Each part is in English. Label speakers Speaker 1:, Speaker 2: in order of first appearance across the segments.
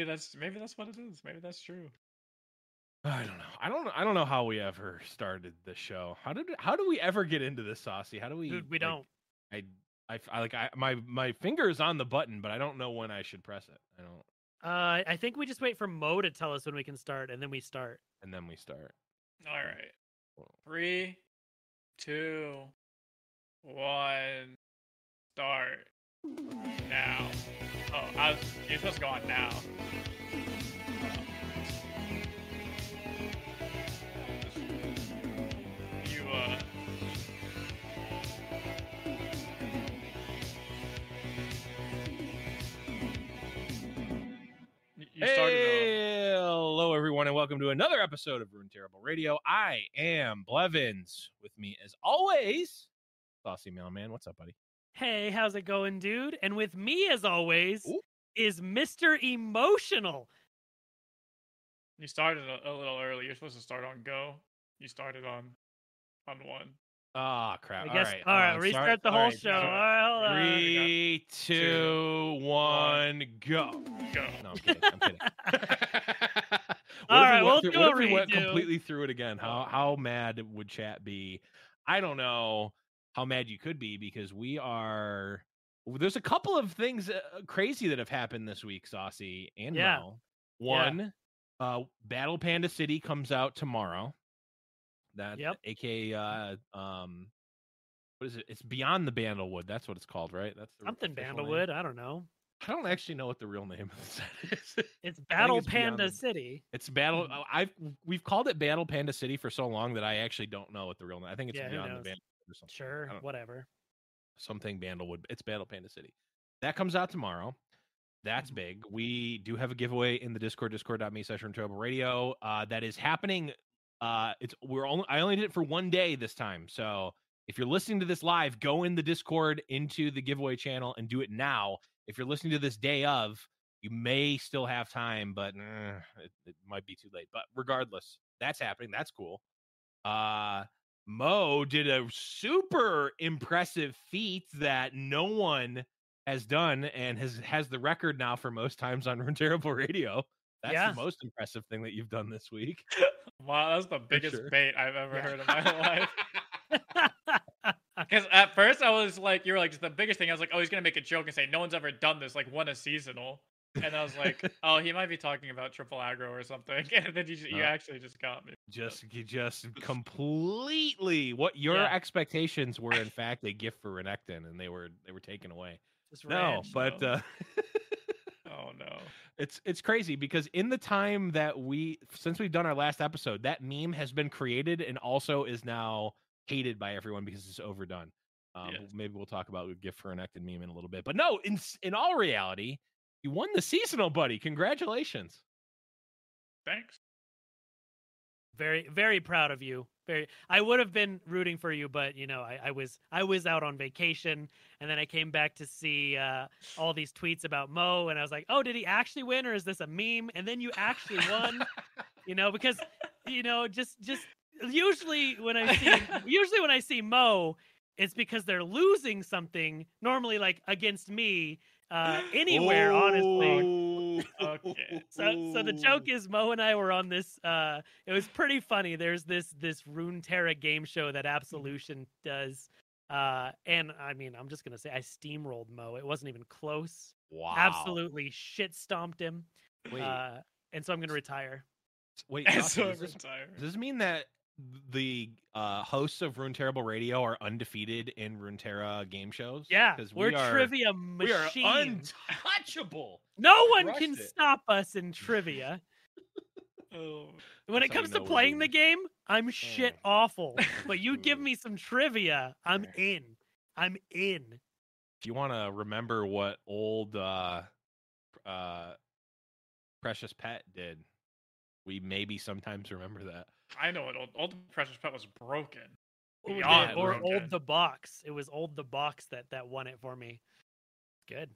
Speaker 1: maybe that's maybe that's what it is. Maybe that's true.
Speaker 2: I don't know. I don't. I don't know how we ever started the show. How did? How do we ever get into this, Saucy? How do we?
Speaker 3: Dude, we
Speaker 2: like,
Speaker 3: don't.
Speaker 2: I, I, I like. I my my finger is on the button, but I don't know when I should press it. I don't.
Speaker 3: Uh, I think we just wait for Mo to tell us when we can start, and then we start.
Speaker 2: And then we start.
Speaker 1: All right. Three, two, one, start. Now. Oh, I was, you're supposed to go on now. Uh.
Speaker 2: Hello everyone, and welcome to another episode of Rune Terrible Radio. I am Blevins. With me, as always, Saucy Mailman. What's up, buddy?
Speaker 3: Hey, how's it going, dude? And with me, as always,
Speaker 2: Ooh.
Speaker 3: is Mr. Emotional.
Speaker 1: You started a, a little early. You're supposed to start on go. You started on on one.
Speaker 2: Ah, crap.
Speaker 3: I guess.
Speaker 2: all right,
Speaker 3: all
Speaker 2: hold
Speaker 3: right,
Speaker 2: on.
Speaker 3: restart
Speaker 2: Sorry-
Speaker 3: the whole
Speaker 2: right,
Speaker 3: show.
Speaker 1: sorry.
Speaker 3: All right, hold on.
Speaker 2: Three, two, one, go.
Speaker 1: Go.
Speaker 2: No, I'm kidding. I'm kidding. What
Speaker 3: All
Speaker 2: we
Speaker 3: right,
Speaker 2: went
Speaker 3: we'll
Speaker 2: through-
Speaker 3: do
Speaker 2: what
Speaker 3: a
Speaker 2: if we went completely through it again? How how mad would chat be? I don't know how mad you could be because we are. There's a couple of things uh, crazy that have happened this week, Saucy and
Speaker 3: Yeah.
Speaker 2: Mo. One, uh, Battle Panda City comes out tomorrow. That
Speaker 3: Yep.
Speaker 2: AK uh um what is it? It's Beyond the Bandlewood. That's what it's called, right? That's
Speaker 3: Something
Speaker 2: official name.
Speaker 3: Bandlewood. I don't know.
Speaker 2: I don't actually know what the real name of the set is.
Speaker 3: It's Battle
Speaker 2: it's
Speaker 3: Panda
Speaker 2: the-
Speaker 3: City.
Speaker 2: It's Battle.
Speaker 3: Mm-hmm.
Speaker 2: uh, I've we've called it Battle Panda City for so long that I actually don't know what the real name. I think it's
Speaker 3: Yeah,
Speaker 2: Beyond the? Band or something.
Speaker 3: Sure, whatever.
Speaker 2: Something Bandlewood. It's Battle Panda City. That comes out tomorrow. That's
Speaker 3: Mhm.
Speaker 2: big. We do have a giveaway in the Discord, discord.me slash Radio. Uh, that is happening. Uh, it's we're only I only did it for one day this time. So if you're listening to this live, go in the Discord into the giveaway channel and do it now. If you're listening to this day of, you may still have time, but it, it might be too late. But regardless, that's happening. That's cool. Uh Mo did a super impressive feat that no one has done and has has the record now for most times on Terrible Radio. That's
Speaker 3: Yeah.
Speaker 2: the most impressive thing that you've done this week.
Speaker 1: Wow, that's the biggest
Speaker 2: sure.
Speaker 1: bait I've ever
Speaker 2: Yeah.
Speaker 1: heard in my life. Because at first I was like, you were like, just the biggest thing. I was like, oh, he's gonna make a joke and say no one's ever done this, like won a seasonal. And I was like, oh, he might be talking about triple aggro or something. And then you, ju- you actually just got me.
Speaker 2: just you just completely what your
Speaker 3: Yeah.
Speaker 2: expectations were in fact a gift for Renekton and they were they were taken away.
Speaker 3: Just
Speaker 2: No,
Speaker 3: ranch.
Speaker 2: but uh
Speaker 1: Oh no.
Speaker 2: it's it's crazy because in the time that we since we've done our last episode, that meme has been created and also is now hated by everyone because it's overdone. Um,
Speaker 1: Yes.
Speaker 2: Maybe we'll talk about the gift for Renekton meme in a little bit. But no, in in all reality, you won the seasonal, buddy. Congratulations.
Speaker 1: Thanks.
Speaker 3: very very proud of you very i would have been rooting for you but you know I, I was i was out on vacation and then i came back to see uh, all these tweets about mo and i was like oh did he actually win or is this a meme and then you actually won you know because you know just just usually when i see usually when i see mo it's because they're losing something normally like against me uh anywhere honestly
Speaker 1: Okay.
Speaker 3: so so the joke is Mo and I were on this uh it was pretty funny. There's this this Rune Terra game show that Absolution does. Uh and I mean I'm just gonna say I steamrolled Mo. It wasn't even close.
Speaker 2: Wow.
Speaker 3: Absolutely shit stomped him.
Speaker 2: Wait,
Speaker 3: Uh and so I'm gonna retire.
Speaker 2: wait. Saucy,
Speaker 1: so
Speaker 2: does, this,
Speaker 1: retire.
Speaker 2: does this mean that the uh, hosts of Rune Terrible Radio are undefeated in Runeterra game shows?
Speaker 3: Yeah,
Speaker 2: 'Cause
Speaker 3: we're
Speaker 2: we are,
Speaker 3: trivia machines.
Speaker 2: We are untouchable.
Speaker 3: no one can
Speaker 2: it.
Speaker 3: stop us in trivia.
Speaker 1: Oh,
Speaker 3: When it comes to playing the game, I'm shit awful. But you give me some trivia, I'm in. I'm in.
Speaker 2: if you want to remember what old uh uh precious pet did we maybe sometimes remember that
Speaker 1: I know it. Old, old Precious Pet was broken.
Speaker 3: Ooh,
Speaker 1: Beyond
Speaker 3: yeah, or
Speaker 1: broken.
Speaker 3: old the box. It was old the box that that won it for me. Good.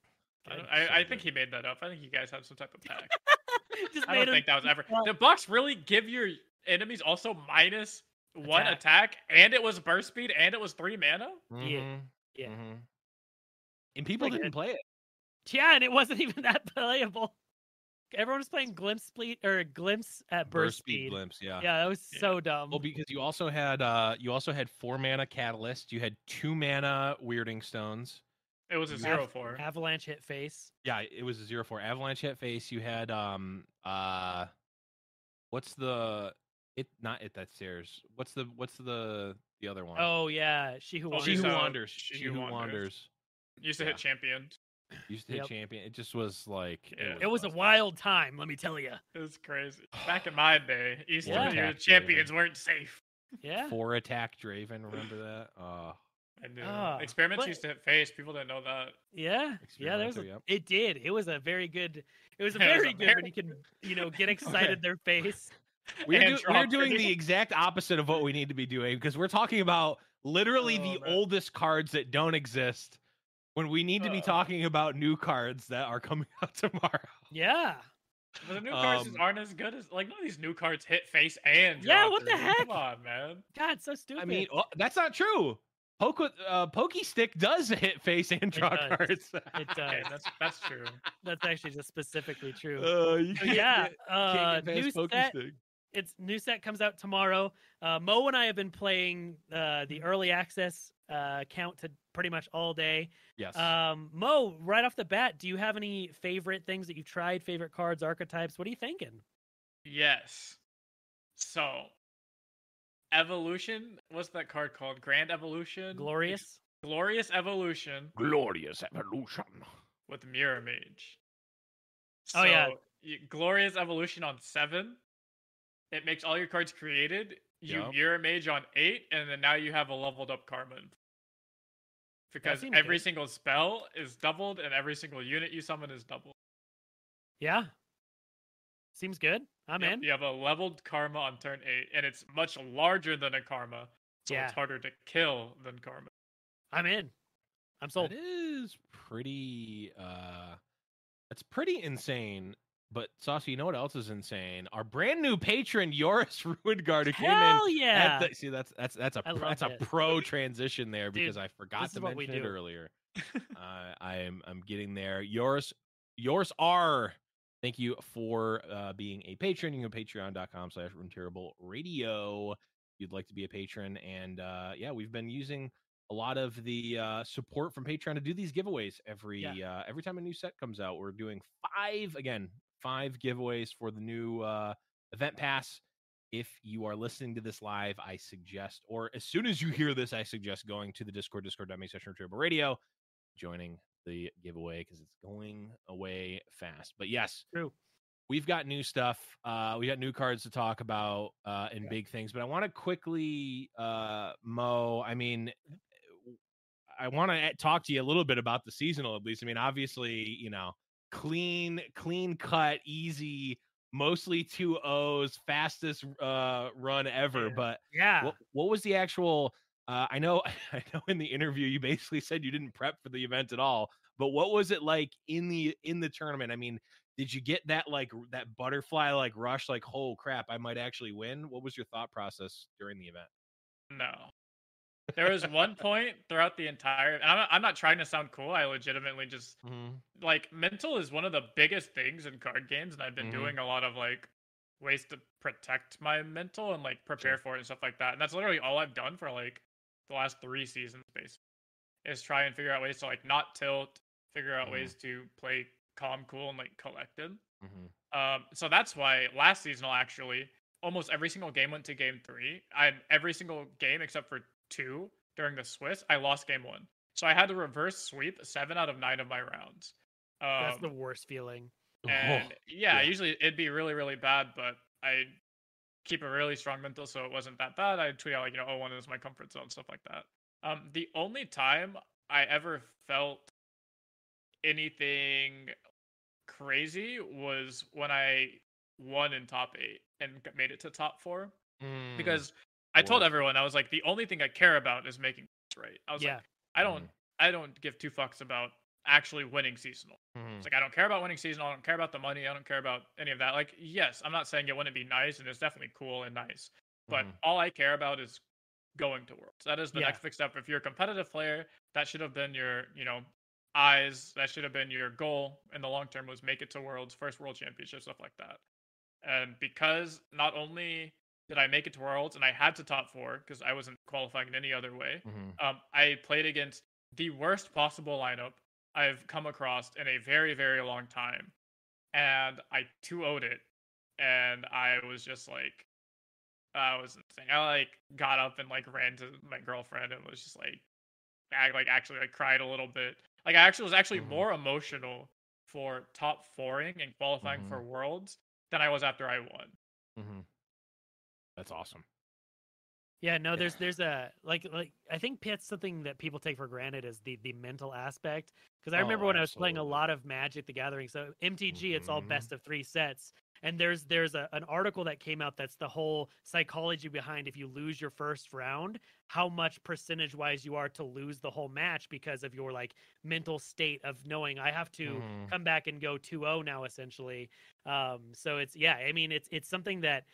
Speaker 1: I,
Speaker 3: Good.
Speaker 1: don't- I, I think he made that up. I think you guys had some type of pack.
Speaker 3: Just
Speaker 1: I don't think that was ever.
Speaker 3: well-
Speaker 1: The box really give your enemies also minus one
Speaker 3: Attack.
Speaker 1: attack, and it was burst speed, and it was three mana.
Speaker 3: Yeah,
Speaker 2: Mhm,
Speaker 3: yeah.
Speaker 2: mhm. and people
Speaker 3: Pretty
Speaker 2: didn't
Speaker 3: good.
Speaker 2: play it
Speaker 3: Yeah, and it wasn't even that playable. Everyone was playing glimpse speed or glimpse at burst, speed.
Speaker 2: glimpse, yeah.
Speaker 3: Yeah, that was
Speaker 1: Yeah.
Speaker 3: so dumb.
Speaker 2: Well, because you also had uh you also had four mana catalyst, you had two mana Wyrding Stones.
Speaker 1: It was a
Speaker 2: Av-
Speaker 1: zero four.
Speaker 3: Avalanche hit face.
Speaker 2: Yeah, it was a zero four avalanche hit face. You had um uh what's the it not it that stairs. What's the what's the the other one?
Speaker 3: Oh yeah, she who
Speaker 1: Oh,
Speaker 2: she
Speaker 3: wanders.
Speaker 2: who wanders.
Speaker 1: She
Speaker 2: She
Speaker 1: Who
Speaker 2: who
Speaker 1: Wanders.
Speaker 2: wanders.
Speaker 1: Used to
Speaker 2: Yeah.
Speaker 1: hit champion.
Speaker 2: Used to hit
Speaker 3: Yep.
Speaker 2: champion. It just was like
Speaker 1: Yeah.
Speaker 3: It was a wild time, let me tell you.
Speaker 1: It was crazy. Back in my day, Eastern
Speaker 3: Yeah.
Speaker 1: Union
Speaker 2: Attack
Speaker 1: champions weren't safe.
Speaker 3: Yeah.
Speaker 2: Four attack Draven. Remember that? Oh,
Speaker 1: I knew.
Speaker 3: Ah,
Speaker 1: Experiments
Speaker 3: but-
Speaker 1: used to hit face. People didn't know that.
Speaker 3: Yeah, yeah, there was. A,
Speaker 2: yep.
Speaker 3: It did. It was a very good. It was a
Speaker 1: It was a
Speaker 3: very good when you can, you know, get excited their face.
Speaker 2: we're,
Speaker 1: And
Speaker 2: do- we're doing the exact opposite of what we need to be doing because we're talking about literally
Speaker 1: Oh,
Speaker 2: the
Speaker 1: man.
Speaker 2: oldest cards that don't exist when we need to be
Speaker 1: Uh.
Speaker 2: talking about new cards that are coming out tomorrow.
Speaker 3: Yeah.
Speaker 1: But the new cards
Speaker 2: Um,
Speaker 1: aren't as good as like none of these new cards hit face and
Speaker 3: Yeah,
Speaker 1: draw
Speaker 3: what the
Speaker 1: through.
Speaker 3: heck?
Speaker 1: Come on, man.
Speaker 3: God, so stupid.
Speaker 2: I mean, well, that's not true. Poke with, uh, Pokey Stick does hit face and draw
Speaker 3: does.
Speaker 2: cards.
Speaker 3: it
Speaker 1: Okay,
Speaker 3: does.
Speaker 1: that's that's true.
Speaker 3: That's actually just specifically true.
Speaker 2: Uh, you
Speaker 3: So
Speaker 2: can't
Speaker 3: yeah,
Speaker 2: get-
Speaker 3: uh,
Speaker 2: can't get
Speaker 3: new
Speaker 2: past Pokey
Speaker 3: set.
Speaker 2: Stick.
Speaker 3: It's new set comes out tomorrow. Uh, Mo and I have been playing uh, the early access uh, count to pretty much all day.
Speaker 2: Yes.
Speaker 3: Um, Mo, right off the bat, do you have any favorite things that you've tried? Favorite cards, archetypes? What are you thinking?
Speaker 1: Yes. So, evolution. What's that card called? Grand evolution. Ex-
Speaker 3: Glorious.
Speaker 1: Glorious evolution
Speaker 2: Glorious evolution.
Speaker 1: with Mirror Mage.
Speaker 3: Oh, yeah.
Speaker 1: Glorious evolution on seven. It makes all your cards created. You
Speaker 2: Yup.
Speaker 1: Mirror Mage on eight, and then now you have a leveled up Karma. Because every
Speaker 3: good.
Speaker 1: single spell is doubled, and every single unit you summon is doubled.
Speaker 3: Yeah. Seems good. I'm
Speaker 1: Yep,
Speaker 3: in.
Speaker 1: You have a leveled karma on turn eight, and it's much larger than a karma, so
Speaker 3: Yeah.
Speaker 1: it's harder to kill than karma.
Speaker 3: I'm in. I'm sold.
Speaker 2: It is pretty. uh That's pretty insane. But Saucy, you know what else is insane? Our brand new patron Yoris Ruingard, who came in.
Speaker 3: Hell yeah.
Speaker 2: the- see, that's that's that's a pro- that's a pro transition there
Speaker 3: Dude,
Speaker 2: because I forgot to
Speaker 3: is what we
Speaker 2: mention it earlier. uh, I'm I'm getting there. Yours yours are. Thank you for uh, being a patron. You can go patreon.com slash rune terrible radio. If you'd like to be a patron. And uh, yeah, we've been using a lot of the uh, support from Patreon to do these giveaways every uh, every time a new set comes out. We're doing five again, five giveaways for the new uh, event pass. If you are listening to this live, I suggest, or as soon as you hear this, I suggest going to the Discord, discord.me session Turbo Radio, joining the giveaway because it's going away fast. But yes,
Speaker 3: True.
Speaker 2: we've got new stuff. Uh, we got new cards to talk about uh, and
Speaker 3: Yeah.
Speaker 2: big things. But I want to quickly, uh, Mo. I mean, I want to talk to you a little bit about the seasonal at least. I mean, obviously, you know, clean, clean cut, easy, mostly two O's, fastest uh, run ever. But
Speaker 3: Yeah.
Speaker 2: what, what was the actual? Uh, I know, I know. In the interview, you basically said you didn't prep for the event at all. But what was it like in the in the tournament? I mean, did you get that like that butterfly like rush? Like, oh crap, I might actually win. What was your thought process during the event?
Speaker 1: No. There was one point throughout the entire. And I'm not, I'm not trying to sound cool. I legitimately just like mental is one of the biggest things in card games, and I've been
Speaker 2: Mhm.
Speaker 1: doing a lot of like ways to protect my mental and like prepare for it and stuff like that. And that's literally all I've done for like the last three seasons, basically, is try and figure out ways to like not tilt, figure out
Speaker 2: Mhm.
Speaker 1: ways to play calm, cool, and like collected.
Speaker 2: Mm-hmm.
Speaker 1: Um, so that's why last seasonal actually almost every single game went to game three. And every single game except for two during the Swiss, I lost game one. So I had to reverse sweep seven out of nine of my rounds. Um,
Speaker 3: That's the worst feeling.
Speaker 1: and yeah,
Speaker 2: yeah.
Speaker 1: usually it'd be really, really bad, but I keep a really strong mental, so it wasn't that bad. I tweet out like, you know, oh, one is my comfort zone, stuff like that. Um, the only time I ever felt anything crazy was when I won in top eight and made it to top four
Speaker 2: Mm,
Speaker 1: because I told everyone I was like, the only thing I care about is making this right. I was
Speaker 3: Yeah.
Speaker 1: like, I don't,
Speaker 2: Mhm.
Speaker 1: I don't give two fucks about actually winning seasonal.
Speaker 2: mhm.
Speaker 1: It's like I don't care about winning seasonal. I don't care about the money. I don't care about any of that. Like, yes, I'm not saying it wouldn't be nice, and it's definitely cool and nice. But
Speaker 2: Mhm.
Speaker 1: all I care about is going to worlds. That is the
Speaker 3: Yeah.
Speaker 1: next big step. If you're a competitive player, that should have been your, you know, eyes. That should have been your goal in the long term was make it to worlds, first world championship, stuff like that. And because not only did I make it to worlds and I had to top four because I wasn't qualifying in any other way,
Speaker 2: Mhm.
Speaker 1: um, I played against the worst possible lineup I've come across in a very, very long time. And I 2 0'd it. And I was just like, I was insane. I like got up and like ran to my girlfriend and was just like, I like actually like cried a little bit. Like I actually was actually
Speaker 2: Mhm.
Speaker 1: more emotional for top fouring and qualifying for worlds than I was after I won.
Speaker 2: Mm-hmm. That's awesome.
Speaker 3: Yeah, no, there's there's a like like I think that's something that people take for granted is the the mental aspect. Because I remember
Speaker 2: Oh,
Speaker 3: when I was playing a lot of Magic the Gathering, so MTG, it's all
Speaker 2: Mhm.
Speaker 3: best of three sets, and there's there's a, an article that came out that's the whole psychology behind if you lose your first round, how much percentage wise you are to lose the whole match because of your like mental state of knowing I have to
Speaker 2: Mhm.
Speaker 3: come back and go 2-0 now essentially. Um, so it's yeah, I mean it's it's something that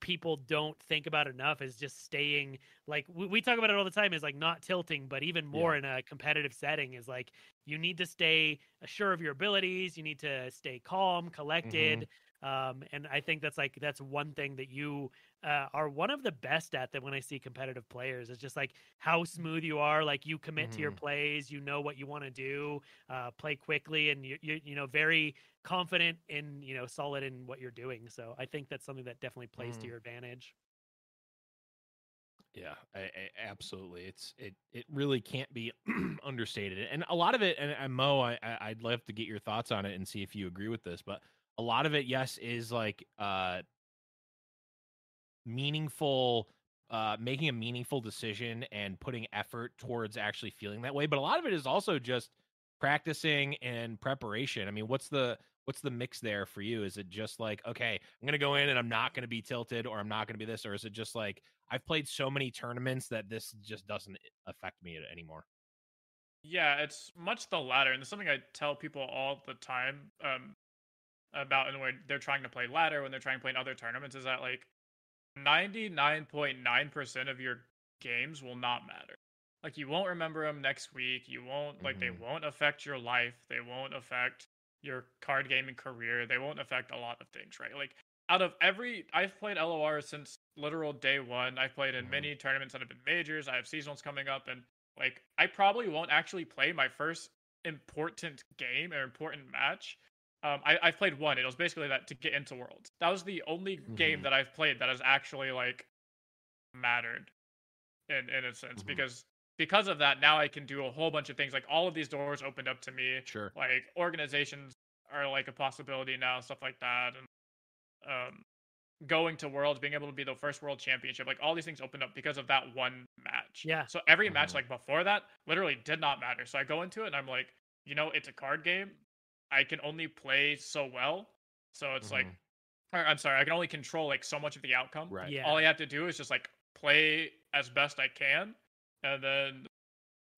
Speaker 3: people don't think about enough is just staying like we, we talk about it all the time is like not tilting but even more in a competitive setting is like you need to stay sure of your abilities you need to stay calm collected um, and i think that's like that's one thing that you uh, are one of the best at that when i see competitive players is just like how smooth you are like you commit to your
Speaker 2: Mhm.
Speaker 3: plays you know what you want to do uh, play quickly and you, you you know very confident and you know solid in what you're doing so i think that's something that definitely plays
Speaker 2: Mhm.
Speaker 3: to your advantage
Speaker 2: Yeah, I, I, absolutely. It's it it really can't be understated, and a lot of it. And, and Mo, I, I I'd love to get your thoughts on it and see if you agree with this. But a lot of it, yes, is like uh meaningful, uh making a meaningful decision and putting effort towards actually feeling that way. But a lot of it is also just practicing and preparation. I mean, what's the what's the mix there for you? Is it just like, okay, I'm gonna go in and I'm not gonna be tilted, or I'm not gonna be this, or is it just like I've played so many tournaments that this just doesn't affect me anymore?
Speaker 1: Yeah, it's much the latter, and it's something I tell people all the time um, about, and when they're trying to play ladder, when they're trying to play in other tournaments, is that like ninety nine point nine percent of your games will not matter. Like you won't remember them next week. You won't like they
Speaker 2: Mhm.
Speaker 1: won't affect your life. They won't affect your card gaming career. They won't affect a lot of things, right? Like out of every, I've played LOR since literal day one. I've played in
Speaker 2: Mhm.
Speaker 1: many tournaments that have been majors. I have seasonals coming up, and like I probably won't actually play my first important game or important match. Um, I, I've played one. It was basically that to get into Worlds. That was the only game
Speaker 2: Mhm.
Speaker 1: that I've played that has actually like mattered in in a sense
Speaker 2: Mhm.
Speaker 1: because because of that now I can do a whole bunch of things. Like all of these doors opened up to me
Speaker 2: Sure.
Speaker 1: like organizations are like a possibility now stuff like that and um going to worlds being able to be the first world championship like all these things opened up because of that one match
Speaker 3: Yeah.
Speaker 1: so every match
Speaker 2: Mhm.
Speaker 1: like before that literally did not matter so i go into it and i'm like you know it's a card game i can only play so well so it's like
Speaker 2: Mhm.
Speaker 1: or, i'm sorry i can only control like so much of the outcome
Speaker 2: Right.
Speaker 3: Yeah.
Speaker 1: all I have to do is just like play as best I can, and then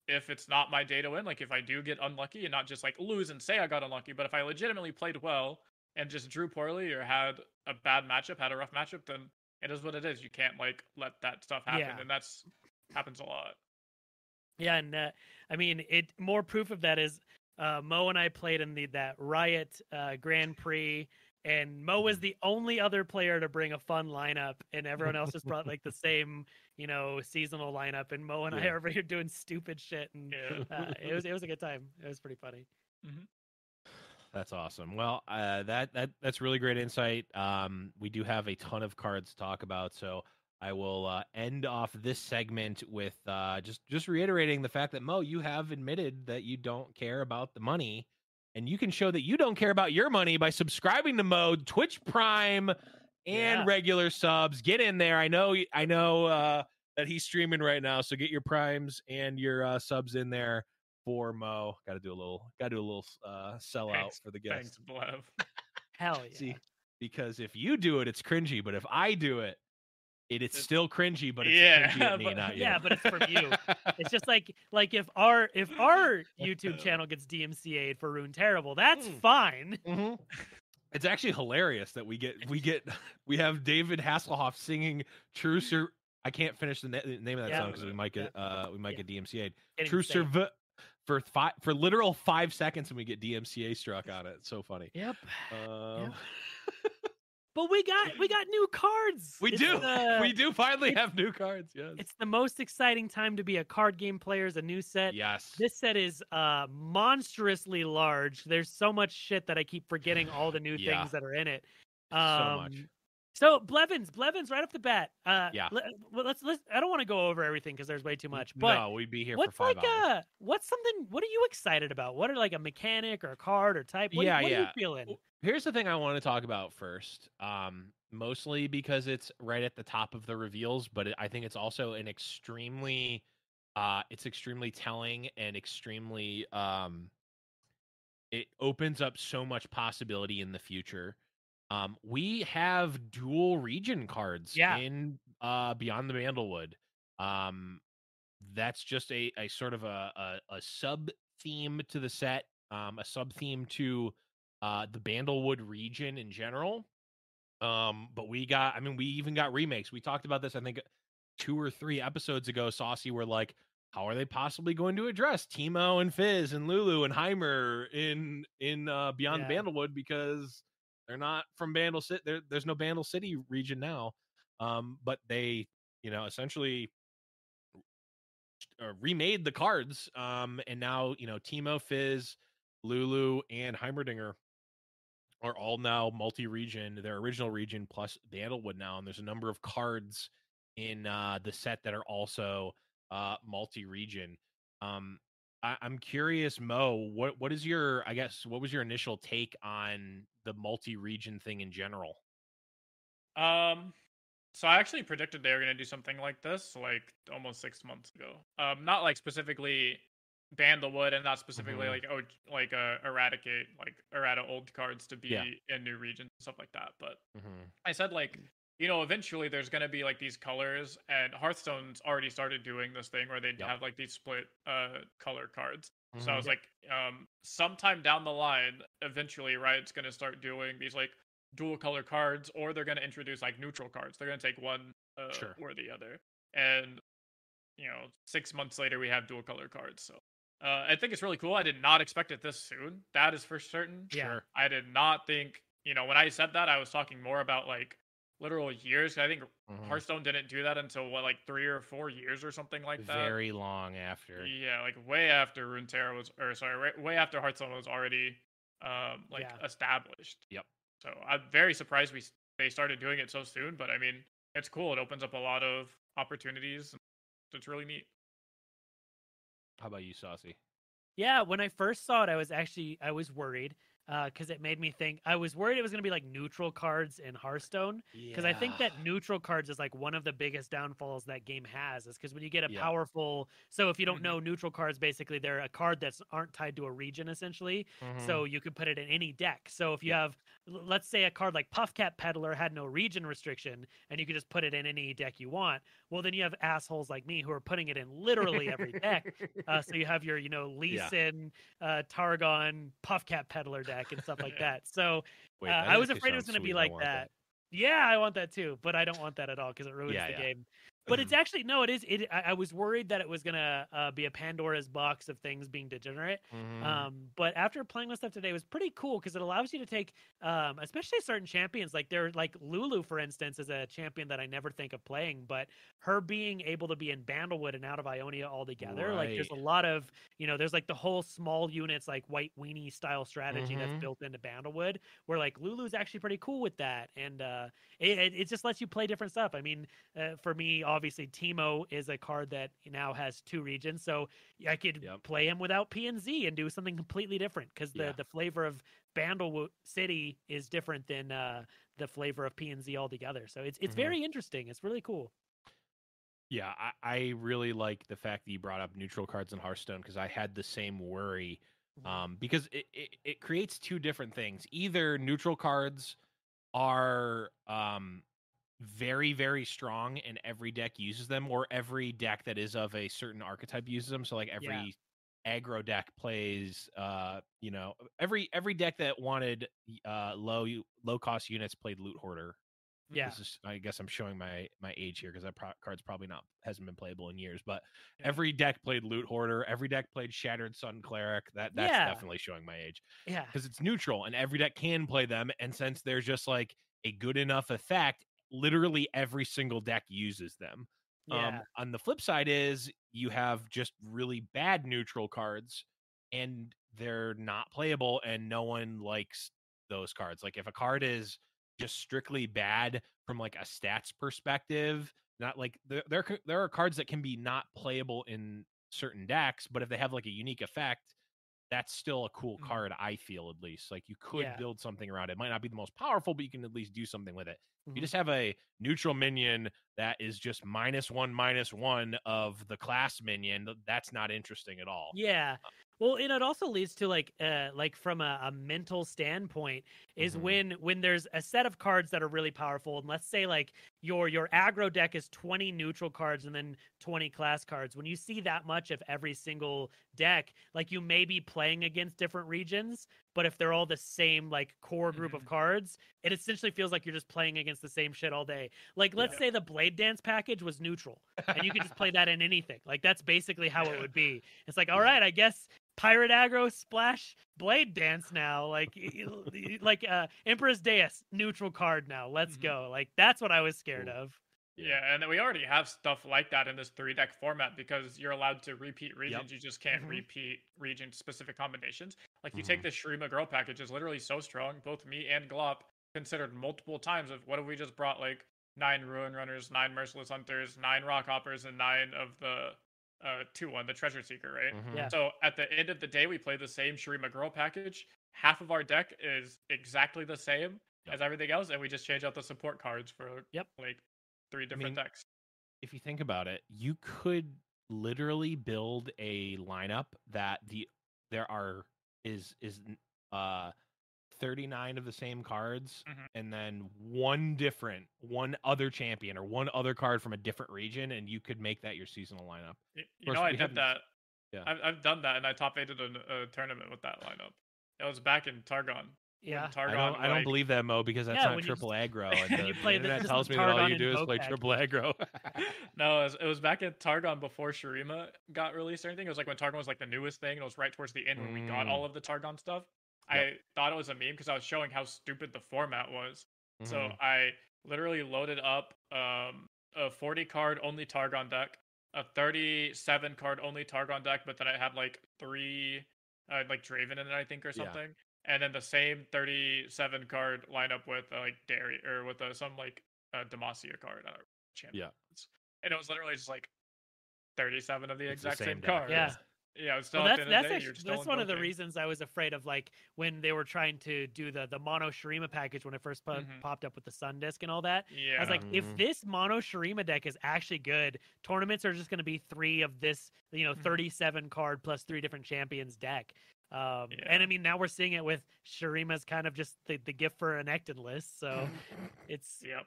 Speaker 1: if it's not my day to win, like if I do get unlucky and not just like lose and say I got unlucky, but if I legitimately played well and just drew poorly or had a bad matchup, had a rough matchup, then it is what it is. You can't like let that stuff happen,
Speaker 3: Yeah.
Speaker 1: and that's happens a lot.
Speaker 3: Yeah, and uh, I mean, it more proof of that is uh, Mo and I played in the that Riot uh, Grand Prix, and Mo was the only other player to bring a fun lineup, and everyone else just brought like the same, you know, seasonal lineup. And Mo and I
Speaker 2: Yeah.
Speaker 3: are over here doing stupid shit, and
Speaker 1: Yeah.
Speaker 3: uh, it was it was a good time. It was pretty funny.
Speaker 2: That's awesome. Well, uh, that that that's really great insight. Um, we do have a ton of cards to talk about, so I will uh, end off this segment with uh, just just reiterating the fact that Mo, you have admitted that you don't care about the money, and you can show that you don't care about your money by subscribing to Mode Twitch Prime and
Speaker 3: Yeah.
Speaker 2: regular subs. Get in there. I know. I know uh, that he's streaming right now, so get your primes and your uh, subs in there for Mo. Got to do a little. Got to do a little uh, sellout
Speaker 1: Thanks-
Speaker 2: for the guests.
Speaker 1: Thanks, Blev.
Speaker 3: Hell yeah.
Speaker 2: See, because if you do it, it's cringy. But if I do it, it it's
Speaker 1: It's-
Speaker 2: still cringy. But it's
Speaker 1: Yeah,
Speaker 2: cringy at me,
Speaker 1: but-
Speaker 2: not you.
Speaker 3: Yeah, but it's from you. It's just like like if our if our YouTube channel gets DMCA'd for Rune Terrible, that's
Speaker 2: Mm.
Speaker 3: fine.
Speaker 2: Mhm. It's actually hilarious that we get we get we have David Hasselhoff singing "True Sir." I can't finish the, na- the name of that
Speaker 3: Yeah.
Speaker 2: song because we might get uh we might
Speaker 3: Yeah.
Speaker 2: get DMCA'd.
Speaker 3: Getting
Speaker 2: True. Surv for five for literal five seconds, and we get DMCA struck on it. It's so funny.
Speaker 3: Yep.
Speaker 2: Um,
Speaker 3: But we got we got new cards.
Speaker 2: we
Speaker 3: It's
Speaker 2: do.
Speaker 3: the-
Speaker 2: we do finally have new cards. Yes.
Speaker 3: It's the most exciting time to be a card game player. Is a new set.
Speaker 2: yes.
Speaker 3: This set is uh monstrously large. There's so much shit that I keep forgetting all the new
Speaker 2: Yeah.
Speaker 3: things that are in it.
Speaker 2: so much.
Speaker 3: So Blevins, Blevins, right off the bat. Uh,
Speaker 2: Yeah.
Speaker 3: Let, us let's. I don't want to go over everything because there's way too much. But
Speaker 2: no, we'd be here for
Speaker 3: what's
Speaker 2: five
Speaker 3: like
Speaker 2: hours.
Speaker 3: uh what's something? What are you excited about? What are like a mechanic or a card or type? What,
Speaker 2: Yeah,
Speaker 3: what are you
Speaker 2: yeah.
Speaker 3: feeling?
Speaker 2: Here's the thing I want to talk about first. Um, mostly because it's right at the top of the reveals, but it, I think it's also an extremely, uh, it's extremely telling and extremely, um, it opens up so much possibility in the future. Um, we have dual region cards
Speaker 3: Yeah.
Speaker 2: in uh Beyond the Bandlewood. Um, that's just a a sort of a a, a sub theme to the set, um, a sub theme to uh the Bandlewood region in general. Um, but we got, I mean, we even got remakes. We talked about this, I think, two or three episodes ago. Saucy were like, how are they possibly going to address Teemo and Fizz and Lulu and Heimer in in uh Beyond
Speaker 3: Yeah.
Speaker 2: Bandlewood because they're not from Bandle City. There, there's no Bandle City region now. Um, but they, you know, essentially uh, remade the cards. Um, and now you know Teemo, Fizz, Lulu, and Heimerdinger are all now multi-region. Their original region plus Bandlewood now, and there's a number of cards in uh, the set that are also uh, multi-region. Um, I, I'm curious, Mo. What what is your? I guess what was your initial take on the multi-region thing in general?
Speaker 1: Um, so I actually predicted they were gonna do something like this, like almost six months ago. Um, not like specifically Bandlewood, and not specifically
Speaker 2: Mhm.
Speaker 1: like oh, like uh, eradicate, like errata old cards to be
Speaker 2: Yeah.
Speaker 1: in new regions and stuff like that. But
Speaker 2: Mm-hmm.
Speaker 1: I said like you know eventually there's gonna be like these colors, and Hearthstone's already started doing this thing where they
Speaker 2: Yep.
Speaker 1: have like these split uh color cards. So I
Speaker 2: Mhm.
Speaker 1: was like, um, sometime down the line, eventually Riot's gonna start doing these like dual color cards, or they're gonna introduce like neutral cards. They're gonna take one uh,
Speaker 2: Sure.
Speaker 1: or the other, and you know, six months later we have dual color cards. So uh, I think it's really cool. I did not expect it this soon. That is for certain.
Speaker 3: Yeah.
Speaker 2: Sure.
Speaker 1: I did not think. You know, when I said that, I was talking more about like literal years. I think
Speaker 2: Mhm.
Speaker 1: Hearthstone didn't do that until what, like three or four years or something like that.
Speaker 2: Very long after.
Speaker 1: Yeah, like way after Runeterra was, or sorry, way, way after Hearthstone was already, um, like
Speaker 3: Yeah.
Speaker 1: established.
Speaker 2: Yep.
Speaker 1: So I'm very surprised we they started doing it so soon, but I mean, it's cool. It opens up a lot of opportunities. It's really neat.
Speaker 2: How about you, Saucy?
Speaker 3: Yeah, when I first saw it, I was actually I was worried because it made me think. I was worried it was going to be like neutral cards in Hearthstone because I think that neutral cards is like one of the biggest downfalls that game has. Is because when you get a
Speaker 2: Yeah.
Speaker 3: powerful, so if you don't
Speaker 1: Mhm.
Speaker 3: know neutral cards, basically they're a card that's aren't tied to a region essentially. So you could put it in any deck. So if you
Speaker 2: Yeah.
Speaker 3: have, let's say a card like Puffcat Peddler had no region restriction, and you could just put it in any deck you want. Well, then you have assholes like me who are putting it in literally every deck. Uh, so you have your, you know, Lee
Speaker 2: Yeah.
Speaker 3: Sin, uh, Targon, Puffcat Peddler deck and stuff like that. So
Speaker 2: Wait,
Speaker 3: uh, I was afraid it was going to be like
Speaker 2: want
Speaker 3: that. Yeah, I want that too, but I don't want that at all because it ruins
Speaker 2: Yeah,
Speaker 3: the
Speaker 2: yeah.
Speaker 3: game. But it's actually no, it is. It I, I was worried that it was gonna uh, be a Pandora's box of things being degenerate.
Speaker 2: Mhm.
Speaker 3: Um, but after playing with stuff today, it was pretty cool because it allows you to take, um, especially certain champions. Like they're like Lulu, for instance, is a champion that I never think of playing, but her being able to be in Bandlewood and out of Ionia altogether, like there's a lot of, you know, there's like the whole small units like white weenie style strategy
Speaker 2: Mhm.
Speaker 3: that's built into Bandlewood, where like Lulu's actually pretty cool with that, and uh, it, it, it just lets you play different stuff. I mean, uh, for me, obviously, Teemo is a card that now has two regions, so I could
Speaker 2: Yep.
Speaker 3: play him without P and Z and do something completely different because the
Speaker 2: Yeah.
Speaker 3: the flavor of Bandlewood City is different than uh, the flavor of P and Z altogether. So it's it's
Speaker 2: Mhm.
Speaker 3: very interesting. It's really cool.
Speaker 2: Yeah, I, I really like the fact that you brought up neutral cards in Hearthstone because I had the same worry. Um, because it, it, it creates two different things. Either neutral cards are um very, very strong and every deck uses them, or every deck that is of a certain archetype uses them. So like every aggro deck plays uh, you know, every every deck that wanted uh low low cost units played loot hoarder
Speaker 3: Yeah.
Speaker 2: This is, I guess I'm showing my my age here because that pro- card's probably not hasn't been playable in years. But
Speaker 1: Yeah.
Speaker 2: every deck played Loot Hoarder. Every deck played Shattered Sun Cleric. That that's
Speaker 3: Yeah.
Speaker 2: definitely showing my age
Speaker 3: Yeah.
Speaker 2: because it's neutral and every deck can play them. And since there's just like a good enough effect, literally every single deck uses them.
Speaker 3: Yeah.
Speaker 2: Um, on the flip side is you have just really bad neutral cards and they're not playable and no one likes those cards. Like if a card is just strictly bad from like a stats perspective, not like there there, there are cards that can be not playable in certain decks, but if they have like a unique effect, that's still a cool
Speaker 1: Mhm.
Speaker 2: card, I feel at least. Like you could
Speaker 3: Yeah.
Speaker 2: build something around it. It might not be the most powerful, but you can at least do something with it.
Speaker 3: Mhm.
Speaker 2: You just have a neutral minion that is just minus one, minus one of the class minion. That's not interesting at all.
Speaker 3: Yeah. Well, and it also leads to like uh like from a, a mental standpoint is
Speaker 2: Mhm.
Speaker 3: when when there's a set of cards that are really powerful and let's say like your your aggro deck is 20 neutral cards and then 20 class cards when you see that much of every single deck like you may be playing against different regions but if they're all the same like core group of
Speaker 1: Mhm.
Speaker 3: cards it essentially feels like you're just playing against the same shit all day like let's
Speaker 1: Yeah.
Speaker 3: say the blade dance package was neutral and you could just play that in anything. Like that's basically how it would be. It's like, all right, I guess pirate aggro splash blade dance now. Like y- y- like uh Empress Deus neutral card now. Let's
Speaker 1: Mhm.
Speaker 3: go. Like that's what I was scared
Speaker 2: Cool.
Speaker 3: of.
Speaker 1: Yeah, and we already have stuff like that in this three deck format because you're allowed to repeat regions. You just can't
Speaker 3: Mhm.
Speaker 1: repeat region specific combinations. Like you
Speaker 2: Mhm.
Speaker 1: take the Shurima Girl package is literally so strong. Both me and Glop considered multiple times of what if we just brought like nine Ruin Runners, nine Merciless Hunters, nine Rock Hoppers, and nine of the uh two one, the Treasure Seeker, right?
Speaker 2: Mhm.
Speaker 3: Yeah.
Speaker 1: So at the end of the day, we play the same Shurima Girl package. Half of our deck is exactly the same
Speaker 2: Yep.
Speaker 1: as everything else, and we just change out the support cards for
Speaker 3: Yep.
Speaker 1: like three different
Speaker 2: mean,
Speaker 1: decks.
Speaker 2: If you think about it, you could literally build a lineup that the there are is is uh 39 of the same cards
Speaker 1: Mhm.
Speaker 2: and then one different one other champion or one other card from a different region and you could make that your seasonal lineup.
Speaker 1: Y- You
Speaker 2: course,
Speaker 1: know, I did that.
Speaker 2: yeah.
Speaker 1: I've, I've done that, and I top eighted a, a tournament with that lineup. It was back in Targon.
Speaker 3: Yeah.
Speaker 1: Targon.
Speaker 2: I don't I don't believe that Mo because that's
Speaker 3: Yeah,
Speaker 2: not
Speaker 3: when you
Speaker 2: triple aggro and
Speaker 3: you play
Speaker 2: the
Speaker 3: the-
Speaker 2: internet tells me that all you do is play
Speaker 3: Vocag.
Speaker 2: triple aggro.
Speaker 1: no, it was, it was back in Targon before Shurima got released or anything. It was like when Targon was like the newest thing. and It was right towards the end when we got
Speaker 2: Mm.
Speaker 1: all of the Targon stuff.
Speaker 2: Yep.
Speaker 1: I thought it was a meme because I was showing how stupid the format was. So
Speaker 2: Mhm.
Speaker 1: I literally loaded up um, a 40 card only Targon deck, a 37 card only Targon deck, but then I had like three, uh, like Draven in it, I think, or
Speaker 2: Yeah.
Speaker 1: something. And then the same 37 card lineup with uh, like Dairy or with uh, some like uh, Demacia card. I don't know, champions. And it was literally just like 37 of the
Speaker 2: It's the
Speaker 1: exact
Speaker 2: same
Speaker 1: same,
Speaker 2: deck,
Speaker 1: cards.
Speaker 3: yeah.
Speaker 1: Yeah, it's still
Speaker 3: Well,
Speaker 1: at
Speaker 3: that's
Speaker 1: the end
Speaker 3: that's
Speaker 1: day,
Speaker 3: actually, that's one of the
Speaker 1: invoking.
Speaker 3: reasons I was afraid of like when they were trying to do the the mono Shurima package when it first po-
Speaker 1: Mhm.
Speaker 3: popped up with the Sun Disc and all that.
Speaker 1: Yeah.
Speaker 3: I was like, if
Speaker 2: Mhm.
Speaker 3: this mono Shurima deck is actually good, tournaments are just going to be three of this, you know,
Speaker 1: Mhm.
Speaker 3: 37 card plus three different champions deck. Um,
Speaker 1: Yeah.
Speaker 3: And I mean, now we're seeing it with Shurima's kind of just the, the gift for Renekton list. So it's
Speaker 1: yep.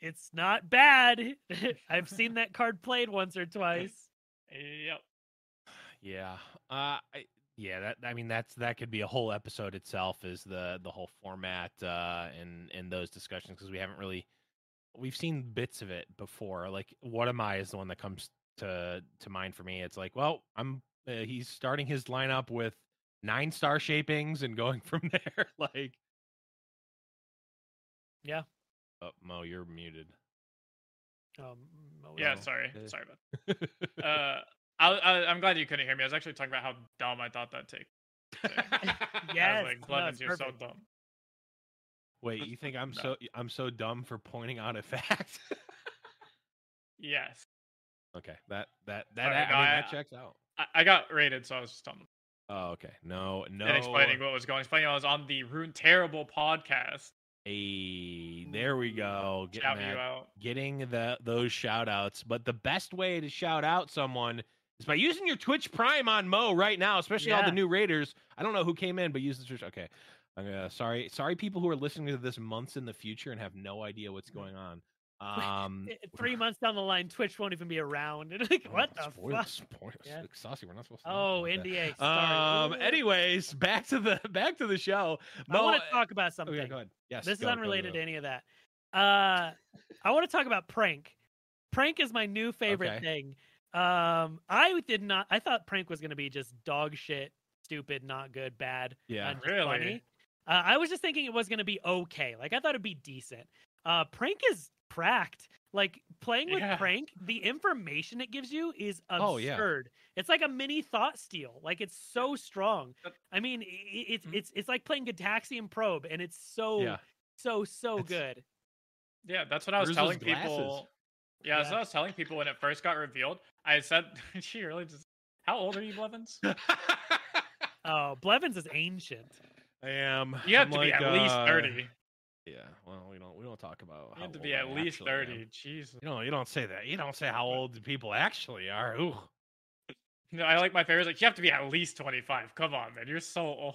Speaker 3: it's not bad. I've seen that card played once or twice.
Speaker 1: Yep.
Speaker 2: Yeah. Uh I, yeah, that I mean that's that could be a whole episode itself is the the whole format uh and and those discussions because we haven't really we've seen bits of it before. Like what am I is the one that comes to to mind for me. It's like, well, I'm uh, he's starting his lineup with nine star shapings and going from there like
Speaker 3: Yeah.
Speaker 2: Oh, Mo, you're muted.
Speaker 3: Um, oh,
Speaker 1: Yeah,
Speaker 2: No.
Speaker 1: sorry.
Speaker 2: Uh,
Speaker 1: Sorry about Uh, I, I, I'm glad you couldn't hear me. I was actually talking about how dumb I thought that take. I
Speaker 3: Yes,
Speaker 1: was like,
Speaker 3: no,
Speaker 1: Clemens,
Speaker 3: it's
Speaker 1: you're so dumb.
Speaker 2: Wait, you think I'm
Speaker 1: No.
Speaker 2: so I'm so dumb for pointing out a fact?
Speaker 1: Yes.
Speaker 2: okay, that that that
Speaker 1: Sorry,
Speaker 2: I
Speaker 1: no,
Speaker 2: mean
Speaker 1: I-
Speaker 2: that uh, checks out.
Speaker 1: I, I got rated, so I was just on
Speaker 2: Oh, okay. No, no.
Speaker 1: and explaining what was going. Explaining I was on the Rune Terrible podcast.
Speaker 2: Hey, there we go. Getting
Speaker 1: Shout
Speaker 2: that,
Speaker 1: you out.
Speaker 2: getting the those shout outs. But the best way to shout out someone is by using your Twitch Prime on Mo right now, especially all the new Raiders. I don't know who came in, but use the Twitch. Okay. I'm gonna sorry, sorry people who are listening to this months in the future and have no idea what's going on. Um
Speaker 3: Three months down the line, Twitch won't even be around. Like,
Speaker 2: oh,
Speaker 3: what the fuck?
Speaker 2: spoil-
Speaker 3: Yeah.
Speaker 2: Saucy, we're not supposed to.
Speaker 3: Oh. NDA. Sorry.
Speaker 2: Um. Anyways, back to the back to the show.
Speaker 3: I want to talk about something.
Speaker 2: yeah, go ahead. Yes.
Speaker 3: this is unrelated to any of that. Uh, I want to talk about prank. Prank is my new favorite
Speaker 2: Okay.
Speaker 3: thing. Um, I did not. I thought prank was going to be just dog shit, stupid, not good, bad.
Speaker 2: Yeah.
Speaker 1: Really?
Speaker 3: funny. Uh, I was just thinking it was going to be okay. Like I thought it'd be decent. Uh, prank is cracked. Like playing with
Speaker 1: Yeah.
Speaker 3: prank, the information it gives you is
Speaker 2: Oh, yeah.
Speaker 3: absurd. It's like a mini thought steal. Like it's so strong. I mean, i- i- it's
Speaker 1: Mhm.
Speaker 3: it's it's like playing Gitaxian Probe, and it's so
Speaker 2: Yeah.
Speaker 3: so so
Speaker 2: It's-
Speaker 3: good.
Speaker 1: Yeah, that's what I was
Speaker 2: Where's
Speaker 1: telling
Speaker 2: glasses?
Speaker 1: people. Yeah, that's
Speaker 3: Yeah.
Speaker 1: what I was telling people when it first got revealed. I said, "She really just." How old are you, Blevins?
Speaker 3: Oh, Blevins is ancient.
Speaker 2: I am.
Speaker 1: You have
Speaker 2: I'm
Speaker 1: to be
Speaker 2: like,
Speaker 1: at least
Speaker 2: uh,
Speaker 1: thirty.
Speaker 2: Yeah. Well, we don't. We don't talk about.
Speaker 1: How You
Speaker 2: how
Speaker 1: have to
Speaker 2: old
Speaker 1: be
Speaker 2: I
Speaker 1: at least
Speaker 2: actually am.
Speaker 1: thirty. Jeez.
Speaker 2: You don't. You don't say that. You don't say how old people actually are. Ooh.
Speaker 1: No, I like my favorite. Like you have to be at least twenty-five. Come on, man. You're so old.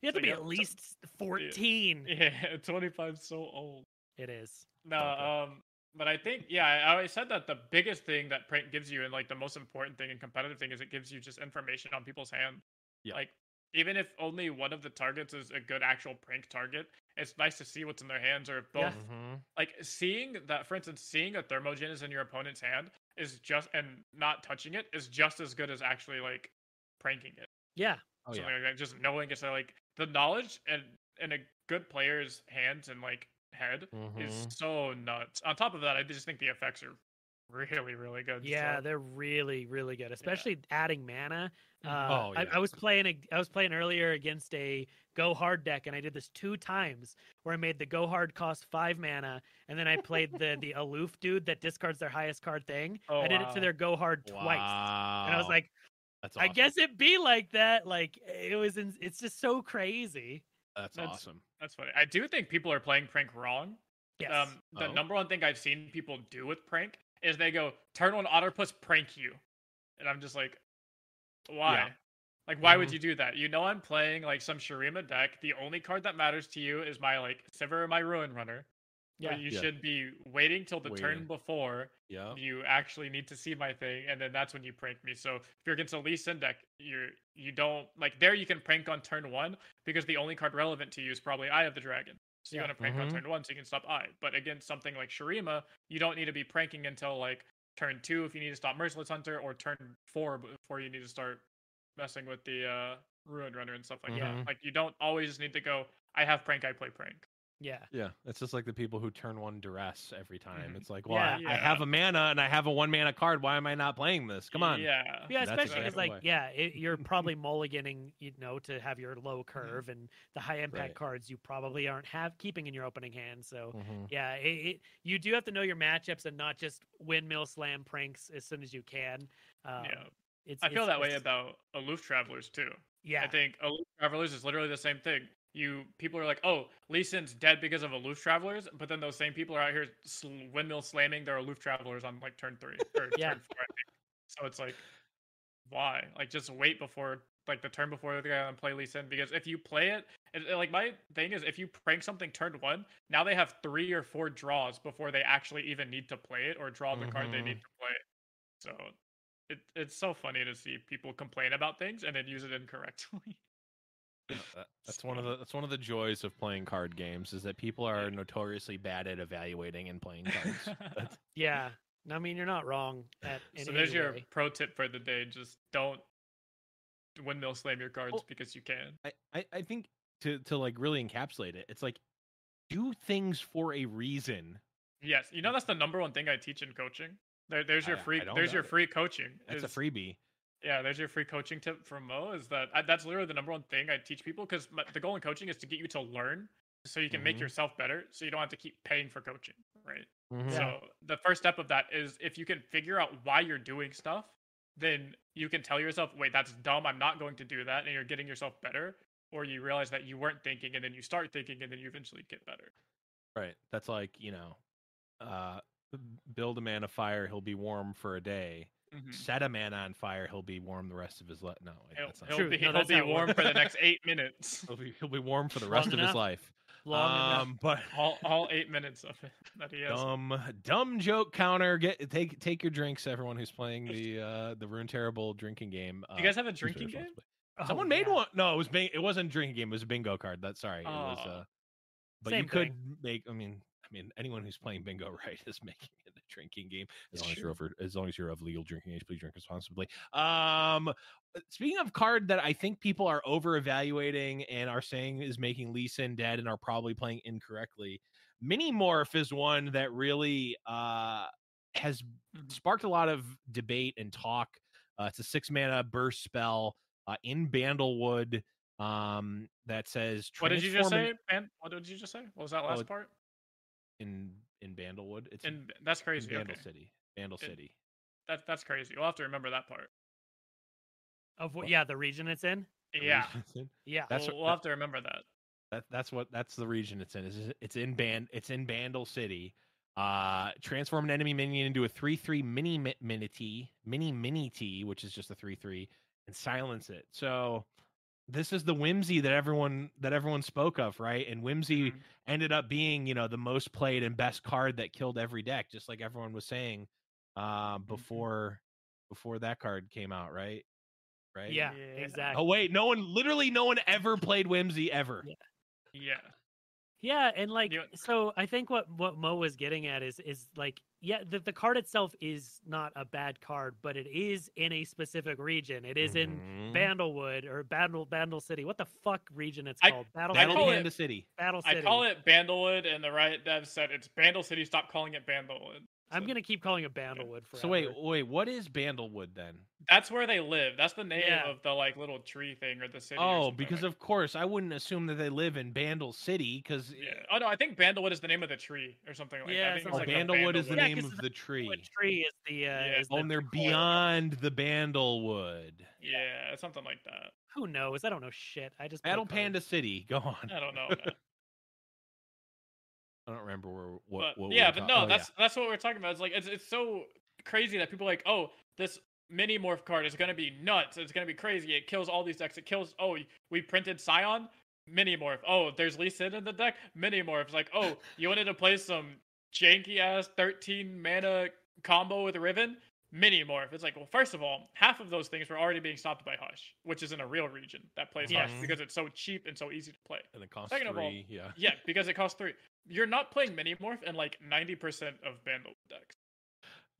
Speaker 3: You have
Speaker 1: So
Speaker 3: to be at least fourteen.
Speaker 1: Yeah, twenty-five. is So old.
Speaker 3: It is.
Speaker 1: No,
Speaker 2: Okay.
Speaker 1: um, but I think yeah, I I always said that the biggest thing that prank gives you, and like the most important thing and competitive thing, is it gives you just information on people's hand.
Speaker 2: Yeah.
Speaker 1: Like even if only one of the targets is a good actual prank target, it's nice to see what's in their hands, or if both.
Speaker 3: Yeah.
Speaker 2: Mm-hmm.
Speaker 1: Like seeing that, for instance, seeing a thermogen is in your opponent's hand is just, and not touching it is just as good as actually like pranking it.
Speaker 3: Yeah.
Speaker 2: Oh yeah.
Speaker 1: something like that. Just knowing it's like the knowledge and in a good player's hands and like head is
Speaker 2: Mhm.
Speaker 1: so nuts. On top of that, I just think the effects are really, really good.
Speaker 3: Yeah,
Speaker 1: so-
Speaker 3: they're really, really good. Especially adding mana.
Speaker 1: Mhm.
Speaker 3: Uh,
Speaker 2: Oh,
Speaker 3: I,
Speaker 2: yeah.
Speaker 3: I was playing. A, I was playing earlier against a go hard deck, and I did this two times, where I made the go hard cost five mana, and then I played the the aloof dude that discards their highest card thing.
Speaker 1: Oh,
Speaker 3: I did it to their go hard twice, and I was like,
Speaker 2: That's
Speaker 3: I guess it be like that. Like it was. In, it's just so crazy.
Speaker 2: That's,
Speaker 1: That's-
Speaker 2: awesome.
Speaker 1: That's funny. I do think people are playing prank wrong.
Speaker 3: Yes.
Speaker 1: Um, the
Speaker 2: Oh.
Speaker 1: number one thing I've seen people do with prank is they go turn one Otterpus prank you, and I'm just like, why? Like, why would
Speaker 2: Mhm.
Speaker 1: you do that? You know, I'm playing like some Shurima deck. The only card that matters to you is my like Sivir or my Ruin Runner.
Speaker 3: Yeah.
Speaker 1: you
Speaker 2: Yeah.
Speaker 1: should be waiting till the turn before
Speaker 2: Yeah.
Speaker 1: you actually need to see my thing, and then that's when you prank me. So if you're against a Lee Sin deck, you're you don't like there you can prank on turn one because the only card relevant to you is probably Eye of the Dragon. So you
Speaker 3: Yeah.
Speaker 1: want to prank on
Speaker 2: Mhm.
Speaker 1: turn one so you can stop Eye. But against something like Shurima, you don't need to be pranking until like turn two if you need to stop Merciless Hunter, or turn four before you need to start messing with the uh Ruin Runner and stuff like
Speaker 2: Mhm.
Speaker 1: that. Like you don't always need to go. I have prank. I play prank.
Speaker 3: Yeah.
Speaker 2: Yeah, it's just like the people who turn one duress every time.
Speaker 1: Mhm.
Speaker 2: It's like, well,
Speaker 3: Yeah.
Speaker 2: I, I have a mana and I have a one mana card. Why am I not playing this? Come on.
Speaker 1: Yeah.
Speaker 3: Yeah,
Speaker 2: That's
Speaker 3: especially because, like,
Speaker 2: why.
Speaker 3: yeah, it, you're probably mulliganing, you know, to have your low curve and the high impact
Speaker 2: Right.
Speaker 3: cards you probably aren't have keeping in your opening hand. So,
Speaker 2: Mhm.
Speaker 3: yeah, it, it, you do have to know your matchups and not just windmill slam pranks as soon as you can. Um,
Speaker 1: Yeah.
Speaker 3: it's,
Speaker 1: I feel
Speaker 3: it's-
Speaker 1: that way about aloof travelers too.
Speaker 3: Yeah,
Speaker 1: I think aloof travelers is literally the same thing. You people are like, oh, Lee Sin's dead because of aloof travelers, but then those same people are out here sl- windmill slamming their aloof travelers on like turn three or
Speaker 3: Yeah.
Speaker 1: turn four. I think. So it's like, why? Like just wait before like the turn before the guy and play Lee Sin because if you play it, it, it- like my thing is if you prank something turn one, now they have three or four draws before they actually even need to play it or draw the card they need mm-hmm. to play. So it, it's so funny to see people complain about things and then use it incorrectly.
Speaker 2: Yeah, that- that's one of the that's one of the joys of playing card games is that people are notoriously bad at evaluating and playing cards.
Speaker 3: Yeah. I mean, you're not wrong. At, in
Speaker 1: so there's
Speaker 3: any
Speaker 1: your
Speaker 3: way.
Speaker 1: pro tip for the day: just don't windmill slam your cards
Speaker 2: Well-
Speaker 1: because you can.
Speaker 2: I, I, I think to to like really encapsulate it, it's like do things for a reason.
Speaker 1: Yes, you know that's the number one thing I teach in coaching. There, there's your
Speaker 2: I-
Speaker 1: free.
Speaker 2: I
Speaker 1: there's your
Speaker 2: doubt it.
Speaker 1: free coaching.
Speaker 2: That's a freebie.
Speaker 1: Yeah, there's your free coaching tip from Mo. Is that I, that's literally the number one thing I teach people because the goal in coaching is to get you to learn, so you can make
Speaker 2: Mhm.
Speaker 1: yourself better, so you don't have to keep paying for coaching, right?
Speaker 2: Mhm.
Speaker 1: So the first step of that is if you can figure out why you're doing stuff, then you can tell yourself, "Wait, that's dumb. I'm not going to do that," and you're getting yourself better. Or you realize that you weren't thinking, and then you start thinking, and then you eventually get better.
Speaker 2: Right. That's like, you know, uh build a man a fire, he'll be warm for a day. Set a man on fire, he'll be warm the rest of his life. No, wait,
Speaker 1: He'll,
Speaker 2: that's not
Speaker 1: he'll
Speaker 3: True.
Speaker 1: be,
Speaker 3: No,
Speaker 1: he'll
Speaker 3: that's
Speaker 1: be warm for the next eight minutes.
Speaker 2: he'll be he'll be warm for the
Speaker 3: Long
Speaker 2: rest of his life.
Speaker 3: Long enough.
Speaker 2: um but
Speaker 1: all, all eight minutes of it that he has.
Speaker 2: dumb dumb joke counter. Get take take your drinks, everyone who's playing the uh the Rune Terrible drinking game.
Speaker 1: you guys
Speaker 2: uh,
Speaker 1: have a drinking game?
Speaker 2: responsibly.
Speaker 3: Oh,
Speaker 2: Someone made
Speaker 3: yeah.
Speaker 2: one. No, it was bing- it wasn't a drinking game. It was a bingo card. That's sorry. It was
Speaker 1: Oh.
Speaker 2: uh, but
Speaker 3: Same
Speaker 2: you could
Speaker 3: thing.
Speaker 2: make. I mean, I mean, anyone who's playing bingo right is making it a drinking game. As long as you're over, as long as you're of legal drinking age, please drink responsibly. Um, speaking of card that I think people are over evaluating and are saying is making Lee Sin dead and are probably playing incorrectly. Mini Morph is one that really uh has
Speaker 1: Mhm.
Speaker 2: sparked a lot of debate and talk. Uh, it's a six mana burst spell uh, in Bandlewood um, that says.
Speaker 1: What did you just say? Man, what did you just say? What was that
Speaker 2: Oh,
Speaker 1: last
Speaker 2: it-
Speaker 1: part?
Speaker 2: In in Bandlewood, it's in,
Speaker 1: And that's
Speaker 2: in
Speaker 1: crazy.
Speaker 2: Bandle
Speaker 1: Okay.
Speaker 2: City. Bandle
Speaker 1: It-
Speaker 2: City.
Speaker 1: That that's crazy. You'll have to remember that part.
Speaker 3: Of what? Yeah, the region it's in.
Speaker 1: Yeah,
Speaker 2: it's in.
Speaker 3: Yeah.
Speaker 2: That's
Speaker 1: we'll,
Speaker 2: what-
Speaker 1: we'll have to remember that.
Speaker 2: That that's what that's the region it's in. It's it's in Band it's in Bandle City. Uh, transform an enemy minion into a three three mini mi- mini T mini mini T, which is just a three three, and silence it. So this is the whimsy that everyone that everyone spoke of, right? And whimsy
Speaker 1: Mhm.
Speaker 2: ended up being you know the most played and best card that killed every deck, just like everyone was saying uh, before before that card came out, right? Right.
Speaker 3: Yeah,
Speaker 1: Yeah.
Speaker 3: exactly.
Speaker 2: Oh wait, no one, literally, no one ever played whimsy ever.
Speaker 3: Yeah.
Speaker 1: Yeah.
Speaker 3: Yeah, and like
Speaker 1: You-
Speaker 3: so I think what what Mo was getting at is is like yeah, the, the card itself is not a bad card, but it is in a specific region. It is in
Speaker 2: Mhm.
Speaker 3: Bandlewood or Bandle Bandle City. What the fuck region it's
Speaker 1: I-
Speaker 3: called? Battle
Speaker 1: I
Speaker 2: Battle
Speaker 1: call
Speaker 3: City.
Speaker 2: Panda City.
Speaker 3: Battle City.
Speaker 1: I call it Bandlewood, and the Riot dev said it's Bandle City. Stop calling it Bandlewood.
Speaker 3: I'm gonna keep calling it Bandlewood forever.
Speaker 2: So wait, wait, what is Bandlewood then?
Speaker 1: That's where they live. That's the name
Speaker 3: Yeah.
Speaker 1: of the like little tree thing or the city.
Speaker 2: Oh, because
Speaker 1: like-
Speaker 2: of course I wouldn't assume that they live in Bandle City because
Speaker 1: yeah. Oh no, I think Bandlewood is the name of the tree or something like
Speaker 3: Yeah,
Speaker 1: that. I think
Speaker 2: oh,
Speaker 1: like
Speaker 2: Bandlewood is the
Speaker 3: Yeah,
Speaker 2: name
Speaker 3: 'cause
Speaker 2: of
Speaker 3: the
Speaker 2: the tree.
Speaker 3: What tree is the uh,
Speaker 1: Yeah.
Speaker 3: is
Speaker 2: Oh,
Speaker 3: the
Speaker 2: and they're
Speaker 3: coil?
Speaker 2: beyond the Bandlewood.
Speaker 1: Yeah, something like that.
Speaker 3: Who knows? I don't know shit. I just play
Speaker 2: Battle. Panda City. Go on.
Speaker 1: I don't know.
Speaker 2: I don't remember where what.
Speaker 1: but,
Speaker 2: what we
Speaker 1: yeah,
Speaker 2: were
Speaker 1: but no,
Speaker 2: oh, yeah.
Speaker 1: that's that's what we're talking about. It's like it's it's so crazy that people are like, oh, this mini morph card is gonna be nuts. It's gonna be crazy. It kills all these decks. It kills. Oh, we printed Scion, mini morph. Oh, there's Lee Sin in the deck, mini morph. It's like, oh, you wanted to play some janky ass 13 mana combo with Riven. Mini morph. It's like, well, first of all, half of those things were already being stopped by Hush, which is in a real region that plays Hush
Speaker 2: Yes.
Speaker 1: because it's so cheap and so easy to play.
Speaker 2: and it costs
Speaker 1: second of all,
Speaker 2: three. yeah.
Speaker 1: Yeah, because it costs three. You're not playing mini morph in like 90% of Bandlewood decks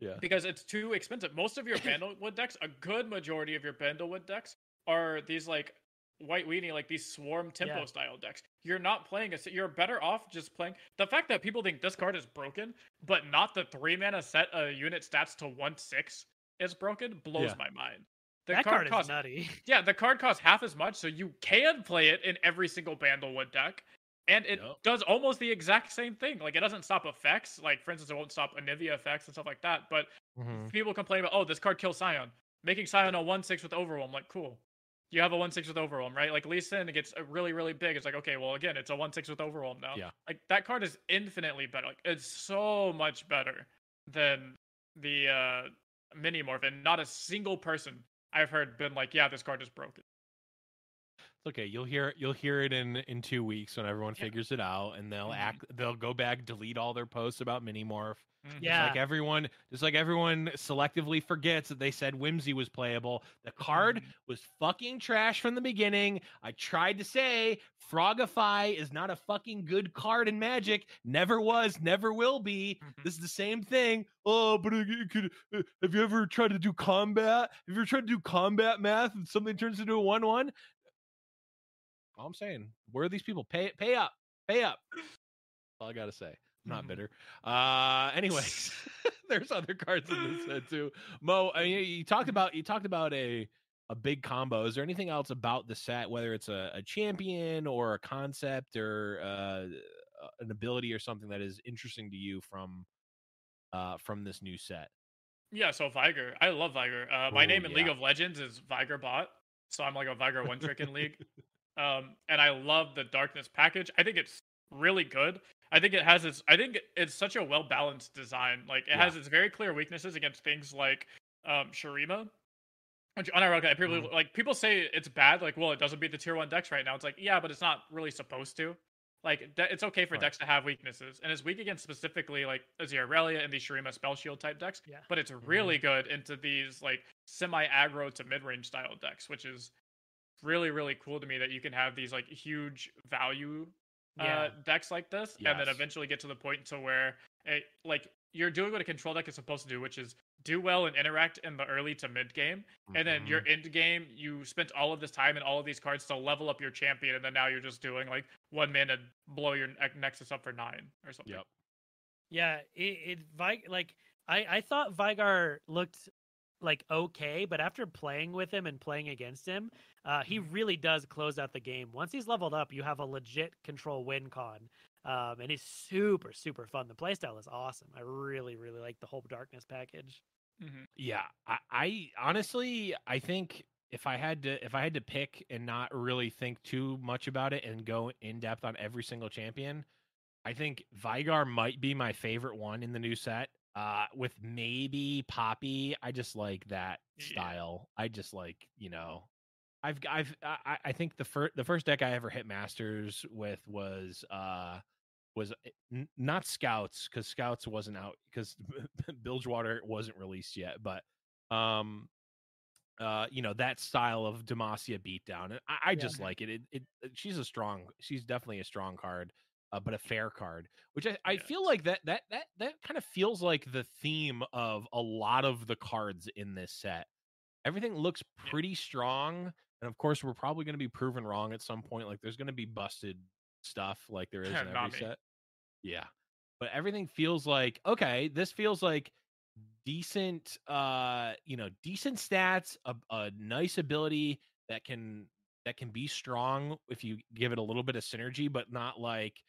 Speaker 2: Yeah.
Speaker 1: because it's too expensive. Most of your Bandlewood decks, a good majority of your Bandlewood decks, are these like white weenie, like these swarm tempo
Speaker 3: Yeah.
Speaker 1: style decks. You're not playing a. set You're better off just playing. The fact that people think this card is broken, but not the three mana set a unit stats to one six is broken, blows
Speaker 2: Yeah.
Speaker 1: my mind. The
Speaker 3: that card,
Speaker 1: costs
Speaker 3: is nutty.
Speaker 1: yeah, the card costs half as much, so you can play it in every single Bandlewood deck. And it
Speaker 2: Yep.
Speaker 1: does almost the exact same thing. Like it doesn't stop effects. Like for instance, it won't stop Anivia effects and stuff like that. But
Speaker 2: Mhm.
Speaker 1: people complain about, oh, this card kills Scion. Making Scion a one six with Overwhelm, like cool. You have a one six with Overwhelm, right? Like Lee Sin, it gets really, really big. It's like, okay, well again, it's a one six with Overwhelm now.
Speaker 2: Yeah.
Speaker 1: Like that card is infinitely better. Like it's so much better than the uh mini morph, and not a single person I've heard been like, yeah, this card is broken.
Speaker 2: It's okay. You'll hear you'll hear it in in two weeks when everyone
Speaker 1: Yeah.
Speaker 2: figures it out, and they'll
Speaker 1: Mhm.
Speaker 2: act. They'll go back, delete all their posts about mini morph.
Speaker 1: Mhm.
Speaker 2: Just
Speaker 3: Yeah.
Speaker 2: like everyone, just like everyone selectively forgets that they said Whimsy was playable. The card
Speaker 1: Mhm.
Speaker 2: was fucking trash from the beginning. I tried to say Frogify is not a fucking good card in Magic. Never was, never will be.
Speaker 1: Mhm.
Speaker 2: This is the same thing. Oh, but it, it could. uh, have you ever tried to do combat? Have you ever tried to do combat math and something turns into a one-one? All I'm saying, where are these people? Pay pay up, pay up. All I gotta say. I'm not bitter. Uh, anyways, there's other cards in this set too. Mo, I mean, you talked about you talked about a a big combo. Is there anything else about the set, whether it's a, a champion or a concept or uh, an ability or something that is interesting to you from uh from this new set?
Speaker 1: Yeah, so Veigar. I love Veigar. Uh, my
Speaker 2: Ooh,
Speaker 1: name in League of Legends is Veigar Bot. So I'm like a Veigar one trick in League. Um, and I love the Darkness package. I think it's really good. I think it has its I think it's such a well balanced design. Like it
Speaker 2: Yeah.
Speaker 1: has its very clear weaknesses against things like um Shurima. Which unironically, people
Speaker 2: Mhm.
Speaker 1: like people say it's bad, like, well, it doesn't beat the tier one decks right now. It's like, yeah, but it's not really supposed to. Like, de- it's okay for
Speaker 2: Right.
Speaker 1: decks to have weaknesses, and it's weak against specifically like Azir Aurelia and the Shurima Spell Shield type decks.
Speaker 3: Yeah.
Speaker 1: But it's really good into these like semi aggro to mid range style decks, which is really really cool to me that you can have these like huge value
Speaker 3: Yeah.
Speaker 1: uh, decks like this, and then eventually get to the point to where it, like you're doing what a control deck is supposed to do, which is do well and interact in the early to mid game, and then your
Speaker 2: Mhm.
Speaker 1: end game you spent all of this time and all of these cards to level up your champion, and then now you're just doing like one mana blow your ne- nexus up for nine or something.
Speaker 2: Yep.
Speaker 3: Yeah, it, it like I I thought Veigar looked like okay, but after playing with him and playing against him, uh, he really does close out the game. Once he's leveled up, you have a legit control win con, um, and it's super super fun. The playstyle is awesome. I really really like the whole darkness package.
Speaker 1: hmm
Speaker 2: Yeah, I, I honestly I think if I had to if I had to pick and not really think too much about it and go in depth on every single champion, I think Veigar might be my favorite one in the new set. Uh, with maybe Poppy, I just like that
Speaker 1: Yeah.
Speaker 2: style. I just like you know, I've I've I, I think the first the first deck I ever hit Masters with was uh was uh, n- not Scouts because Scouts wasn't out because Bilgewater wasn't released yet, but um uh you know that style of Demacia beatdown and I, I
Speaker 3: Yeah.
Speaker 2: just like it. it it she's a strong she's definitely a strong card uh, but a fair card which I, I feel like that that that that kind of feels like the theme of a lot of the cards in this set everything looks
Speaker 1: Yeah.
Speaker 2: pretty strong and of course we're probably going to be proven wrong at some point like there's going to be busted stuff like there is in every
Speaker 1: me.
Speaker 2: set yeah but everything feels like okay this feels like decent uh you know decent stats a, a nice ability that can that can be strong if you give it a little bit of synergy but not like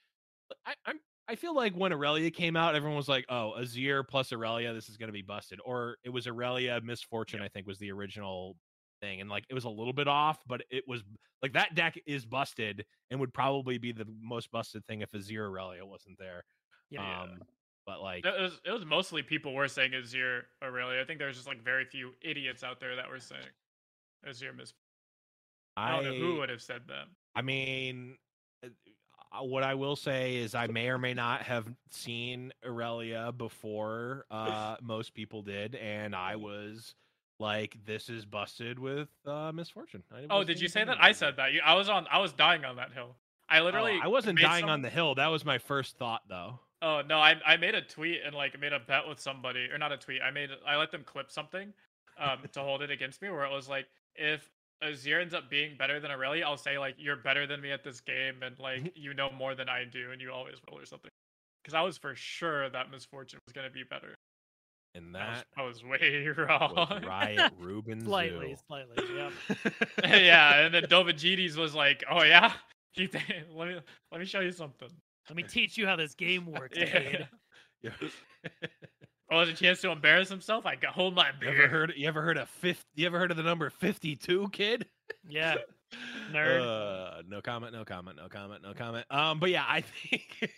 Speaker 2: I, I'm I feel like when Aurelia came out, everyone was like, "Oh, Azir plus Aurelia, this is going to be busted." Or it was Aurelia Miss Fortune, I think, was the original thing, and like it was a little bit off, but it was like that deck is busted and would probably be the most busted thing if Azir Aurelia wasn't there.
Speaker 3: Yeah.
Speaker 1: Yeah.
Speaker 2: Um, but like,
Speaker 1: It was it was mostly people were saying Azir Aurelia. I think there's just like very few idiots out there that were saying Azir Miss. I don't know who would have said that.
Speaker 2: I mean, uh, what I will say is I may or may not have seen Aurelia before uh, most people did, and I was like, "This is busted with uh, Miss Fortune."
Speaker 1: Oh, did you say that? I said that. You, I was on. I was dying on that hill. I
Speaker 2: Oh,
Speaker 1: literally.
Speaker 2: I wasn't dying
Speaker 1: some-
Speaker 2: on the hill. That was my first thought, though.
Speaker 1: Oh no, I I made a tweet and like made a bet with somebody, or not a tweet. I made I let them clip something, um, to hold it against me, where it was like if Azir ends up being better than Aurelia, I'll say like you're better than me at this game, and like you know more than I do, and you always will, or something. Because I was for sure that Miss Fortune was gonna be better.
Speaker 2: And
Speaker 1: I was,
Speaker 2: that
Speaker 1: I was way wrong.
Speaker 2: was Riot Ruben
Speaker 3: slightly,
Speaker 2: Zoo.
Speaker 3: slightly. Yep.
Speaker 1: yeah, and then Dovagides was like, "Oh yeah, let me let me show you something."
Speaker 3: Let me teach you how this game works,
Speaker 1: Yeah.
Speaker 2: Yeah.
Speaker 1: Oh, a chance to embarrass himself. I got hold my
Speaker 2: you ever heard? You ever heard of fifth? You ever heard of the number fifty-two, kid?
Speaker 3: Yeah. Nerd.
Speaker 2: Uh, no comment. No comment. No comment. No comment. Um, but yeah, I think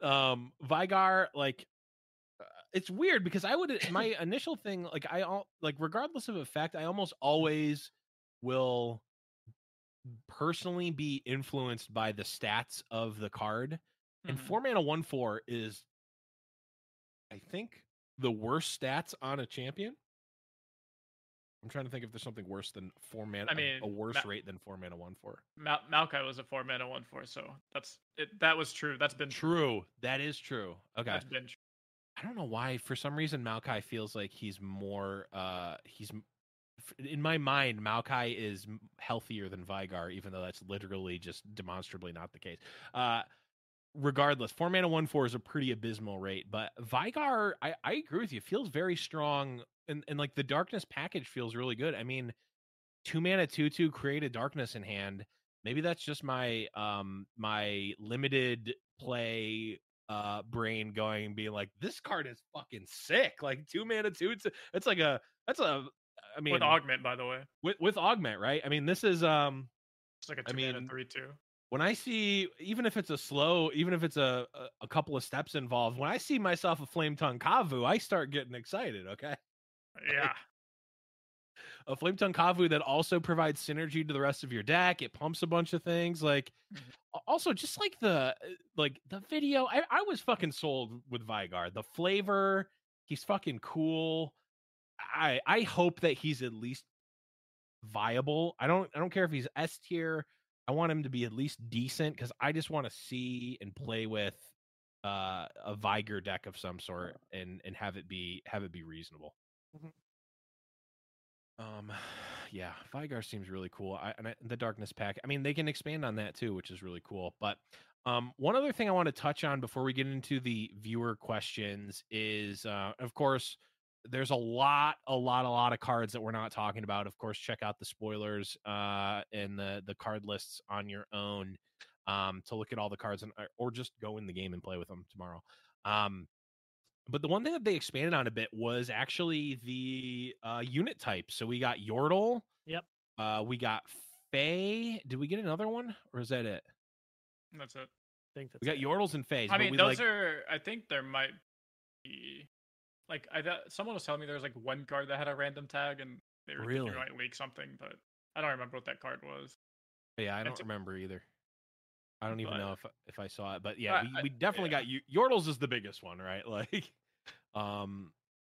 Speaker 2: um Veigar like uh, it's weird because I would my initial thing like I all like regardless of effect, I almost always will personally be influenced by the stats of the card. And
Speaker 1: Mhm.
Speaker 2: four mana one four is I think the worst stats on a champion. I'm trying to think if there's something worse than four mana.
Speaker 1: I
Speaker 2: a-
Speaker 1: mean,
Speaker 2: a worse
Speaker 1: Ma-
Speaker 2: rate than four mana one four.
Speaker 1: Mal- Maokai was a four mana one four, so that's it. That was true. That's been
Speaker 2: True. That is true. Okay.
Speaker 1: That's been true.
Speaker 2: I don't know why. For some reason, Maokai feels like he's more. Uh, he's in my mind. Maokai is healthier than Veigar, even though that's literally just demonstrably not the case. Uh, regardless, four mana one four is a pretty abysmal rate, but Veigar, I, I agree with you. Feels very strong, and and like the darkness package feels really good. I mean, two mana two two create a darkness in hand. Maybe that's just my um my limited play uh brain going and being like this card is fucking sick like two mana two it's, it's like a that's a i mean
Speaker 1: with augment, by the way,
Speaker 2: with, with augment right i mean this is um
Speaker 1: it's like a two mana
Speaker 2: mean,
Speaker 1: three two.
Speaker 2: When i see even if it's a slow even if it's a, a a couple of steps involved when i see myself a flame tongue kavu i start getting excited okay
Speaker 1: Yeah,
Speaker 2: a flame tongue kavu that also provides synergy to the rest of your deck it pumps a bunch of things like
Speaker 1: Mhm.
Speaker 2: also just like the uh, like the video I, I was fucking sold with Veigar the flavor he's fucking cool i i hope that he's at least viable i don't i don't care if he's s tier I want him to be at least decent because I just want to see and play with uh, a Veigar deck of some sort and and have it be have it be reasonable.
Speaker 3: Mhm.
Speaker 2: Um, yeah, Veigar seems really cool. I, and I, the Darkness Pack. I mean, they can expand on that too, which is really cool. But um, one other thing I want to touch on before we get into the viewer questions is, uh, of course, there's a lot, a lot, a lot of cards that we're not talking about. Of course, check out the spoilers uh, and the the card lists on your own um, to look at all the cards and or just go in the game and play with them tomorrow. Um, but the one thing that they expanded on a bit was actually the uh, unit type. So we got Yordle.
Speaker 3: Yep.
Speaker 2: Uh, we got Fae. Did we get another one, or is that it?
Speaker 1: That's it.
Speaker 3: I think that's
Speaker 2: We got
Speaker 3: it.
Speaker 2: Yordles and Fays.
Speaker 1: I mean, those
Speaker 2: like,
Speaker 1: are. I think there might be, like, I thought someone was telling me there was like one card that had a random tag, and they were
Speaker 2: Really?
Speaker 1: might leak something, but I don't remember what that card was.
Speaker 2: Yeah, I don't
Speaker 1: That's-
Speaker 2: remember either. I don't even
Speaker 1: But-
Speaker 2: know if if I saw it, but yeah,
Speaker 1: I-
Speaker 2: we, we definitely
Speaker 1: yeah.
Speaker 2: got Yordles is the biggest one, right? Like, um,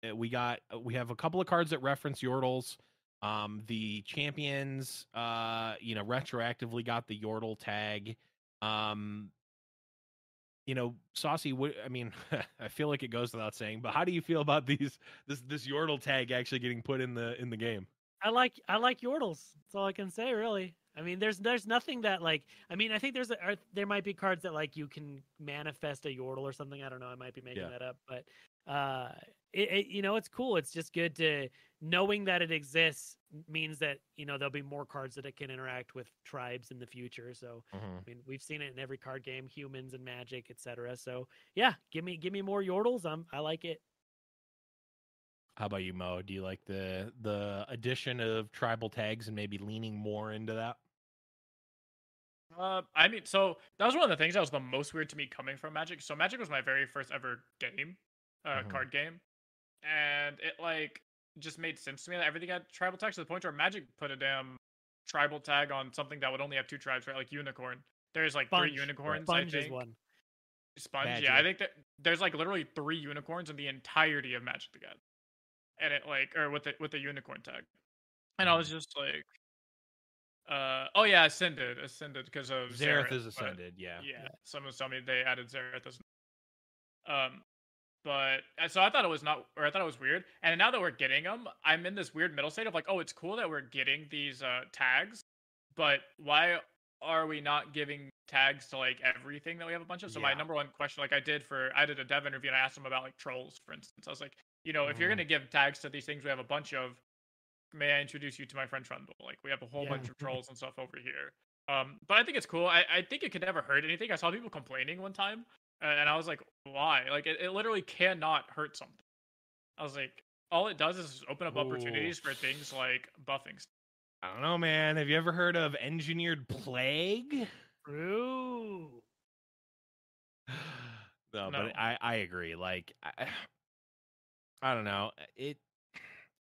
Speaker 2: uh, we got uh, we have a couple of cards that reference Yordles. Um, the champions, uh, you know, retroactively got the Yordle tag. Um, you know, Saucy. What I mean, I feel like it goes without saying, but how do you feel about these this this Yordle tag actually getting put in the in the game?
Speaker 3: I like I like Yordles. That's all I can say, really. I mean, there's there's nothing that like. I mean, I think there's a, are, there might be cards that like you can manifest a Yordle or something. I don't know. I might be making
Speaker 2: Yeah.
Speaker 3: that up, but uh, it, it you know it's cool. It's just good to knowing that it exists means that you know there'll be more cards that it can interact with tribes in the future. So I mean, we've seen it in every card game, humans and Magic, etc. So yeah, give me give me more Yordles. I'm I like it.
Speaker 2: How about you, Mo? Do you like the the addition of tribal tags and maybe leaning more into that?
Speaker 1: Uh, I mean, so that was one of the things that was the most weird to me coming from Magic. So Magic was my very first ever game, uh,
Speaker 2: Mhm.
Speaker 1: card game, and it like just made sense to me that everything had tribal tags to the point where Magic put a damn tribal tag on something that would only have two tribes, right? Like unicorn. There's like
Speaker 3: Sponge.
Speaker 1: three unicorns.
Speaker 3: Sponge
Speaker 1: I
Speaker 3: is one.
Speaker 1: Sponge,
Speaker 2: Badger.
Speaker 1: yeah. I think that there's like literally three unicorns in the entirety of Magic the Gathering, and it like or with the with the unicorn tag, and I was
Speaker 2: Mm-hmm.
Speaker 1: just like, uh, oh yeah, ascended, ascended because of
Speaker 2: Xerath
Speaker 1: Xerath,
Speaker 2: is
Speaker 1: but-
Speaker 2: ascended, yeah.
Speaker 1: yeah, someone telling me they added Xerath as um but uh, so I thought it was not or I thought it was weird. And now that we're getting them, I'm in this weird middle state of like, oh, it's cool that we're getting these uh tags, but why are we not giving tags to like everything that we have a bunch of? So my number one question, like I did for I did a dev interview and I asked them about like trolls, for instance. I was like, you know, if you're gonna give tags to these things we have a bunch of, may I introduce you to my friend Trundle? Like we have a whole
Speaker 3: Yeah.
Speaker 1: bunch of trolls and stuff over here. Um, but I think it's cool. I, I think it could never hurt anything. I saw people complaining one time, and I was like, why? Like it, it literally cannot hurt something. I was like, all it does is open up opportunities for things like buffing. stuff.
Speaker 2: I don't know, man. Have you ever heard of engineered plague?
Speaker 3: True.
Speaker 2: no,
Speaker 1: No.
Speaker 2: but I I agree. Like I, I don't know. It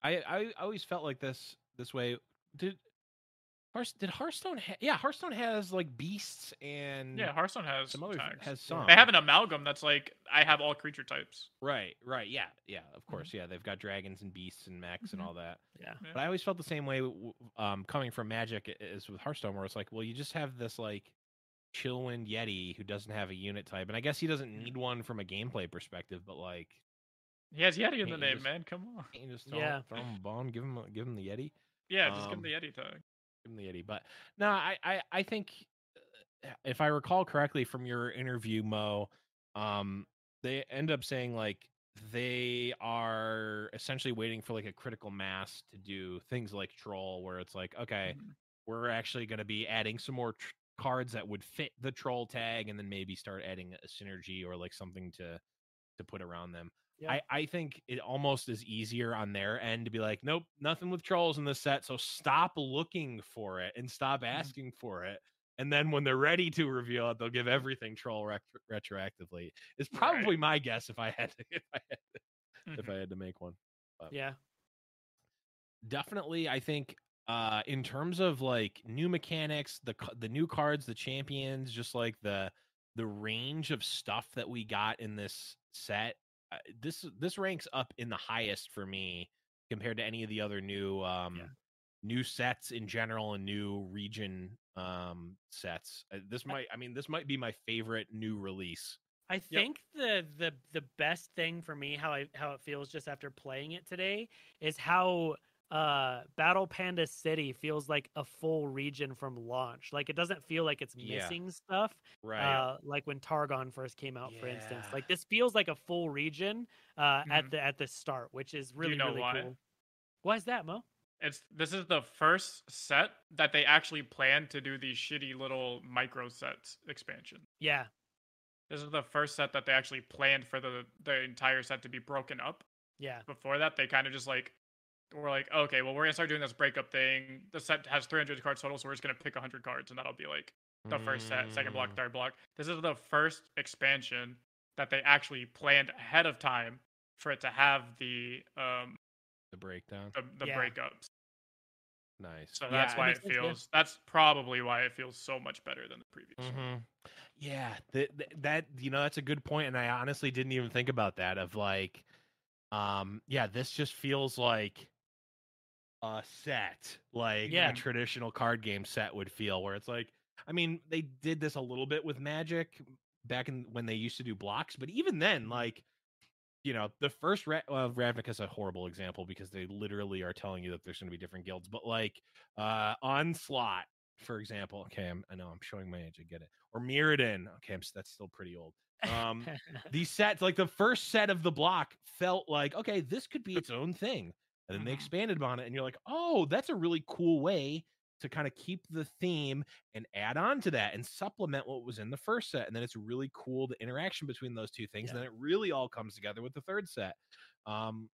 Speaker 2: I I always felt like this this way. Did Hearth, did Hearthstone ha- yeah, Hearthstone has like beasts and
Speaker 1: Yeah, Hearthstone has
Speaker 2: some other
Speaker 1: tags.
Speaker 2: has some.
Speaker 1: They have an amalgam that's like I have all creature types.
Speaker 2: Right, right. Yeah, yeah, of course. Yeah, they've got dragons and beasts and mechs and
Speaker 1: Mhm.
Speaker 2: all that.
Speaker 3: Yeah.
Speaker 1: Yeah.
Speaker 2: But I always felt the same way w- um, coming from Magic i- is with Hearthstone, where it's like, well, you just have this like Chillwind Yeti who doesn't have a unit type, and I guess he doesn't need one from a gameplay perspective, but like,
Speaker 1: He has Yeti in
Speaker 2: Can't
Speaker 1: the
Speaker 2: you
Speaker 1: name,
Speaker 2: just-
Speaker 1: man. Come on.
Speaker 2: you just throw,
Speaker 3: Yeah.
Speaker 2: throw him a bone, give him a- give him the Yeti,
Speaker 1: Yeah, just give him
Speaker 2: Um,
Speaker 1: the Yeti tag.
Speaker 2: Give him the Yeti. But no, I I, I think uh, if I recall correctly from your interview, Mo, um, they end up saying like they are essentially waiting for like a critical mass to do things like troll where it's like okay
Speaker 1: Mhm.
Speaker 2: we're actually going to be adding some more tr- cards that would fit the troll tag and then maybe start adding a synergy or like something to to put around them
Speaker 3: Yeah.
Speaker 2: I, I think it almost is easier on their end to be like nope nothing with trolls in this set so stop looking for it and stop asking for it and then when they're ready to reveal it they'll give everything troll ret- retroactively is
Speaker 1: Right.
Speaker 2: probably my guess if i had to if i had to, if
Speaker 1: Mhm.
Speaker 2: i had to make one
Speaker 3: Yeah.
Speaker 2: definitely i think uh in terms of like new mechanics the the new cards the champions just like the the range of stuff that we got in this set this this ranks up in the highest for me compared to any of the other new um
Speaker 3: Yeah.
Speaker 2: new sets in general and new region um sets. Uh, This might I mean this might be my favorite new release.
Speaker 3: I think the the the best thing for me how I how it feels just after playing it today is how uh Battle Panda City feels like a full region from launch. Like it doesn't feel like it's
Speaker 2: Yeah.
Speaker 3: missing stuff.
Speaker 2: Right.
Speaker 3: Uh like when Targon first came out, for instance. Like this feels like a full region uh at
Speaker 1: Mhm.
Speaker 3: the at the start, which is really
Speaker 1: know
Speaker 3: really
Speaker 1: why?
Speaker 3: cool. Why is that, Mo?
Speaker 1: It's this is the first set that they actually plan to do these shitty little micro sets expansion.
Speaker 3: Yeah.
Speaker 1: This is the first set that they actually planned for the the entire set to be broken up.
Speaker 3: Yeah.
Speaker 1: Before that, they kind of just like were like, okay, well, we're gonna start doing this breakup thing. The set has 300 cards total, so we're just gonna pick 100 cards, and that'll be like the first set, second block,
Speaker 2: Mm,
Speaker 1: third block. This is the first expansion that they actually planned ahead of time for it to have the um
Speaker 2: the breakdown.
Speaker 1: the, the
Speaker 3: Yeah.
Speaker 1: breakups.
Speaker 2: Nice.
Speaker 1: So that's
Speaker 2: I
Speaker 1: why it
Speaker 3: makes sense,
Speaker 1: feels. That's probably why it feels so much better than the previous. one.
Speaker 2: Mhm. Yeah, that, that you know that's a good point, and I honestly didn't even think about that. Of like, um, yeah, this just feels like a set, like
Speaker 3: Yeah.
Speaker 2: a traditional card game set would feel, where it's like, I mean, they did this a little bit with Magic back in when they used to do blocks, but even then, like, you know, the first Ra- well, Ravnica's a horrible example because they literally are telling you that there's going to be different guilds, but like, uh, Onslaught, for example. Okay, I'm, I know I'm showing my age. I get it. Or Mirrodin. Okay, I'm, that's still pretty old. Um, these sets, like the first set of the block, felt like okay, this could be its own thing, and then they
Speaker 1: Mhm.
Speaker 2: expanded on it, and you're like, oh, that's a really cool way to kind of keep the theme and add on to that and supplement what was in the first set, and then it's really cool the interaction between those two things, and then it really all comes together with the third set, um,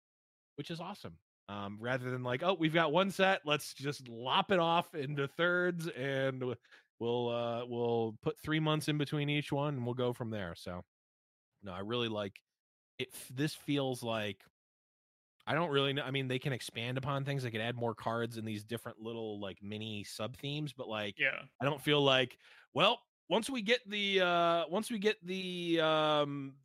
Speaker 2: which is awesome. Um, rather than like, oh, we've got one set, let's just lop it off into thirds, and we'll uh, we'll put three months in between each one, and we'll go from there. So, no, I really like it. This feels like I don't really know. I mean, they can expand upon things. They can add more cards in these different little like mini sub themes, but like
Speaker 1: Yeah.
Speaker 2: I don't feel like well once we get the uh once we get the um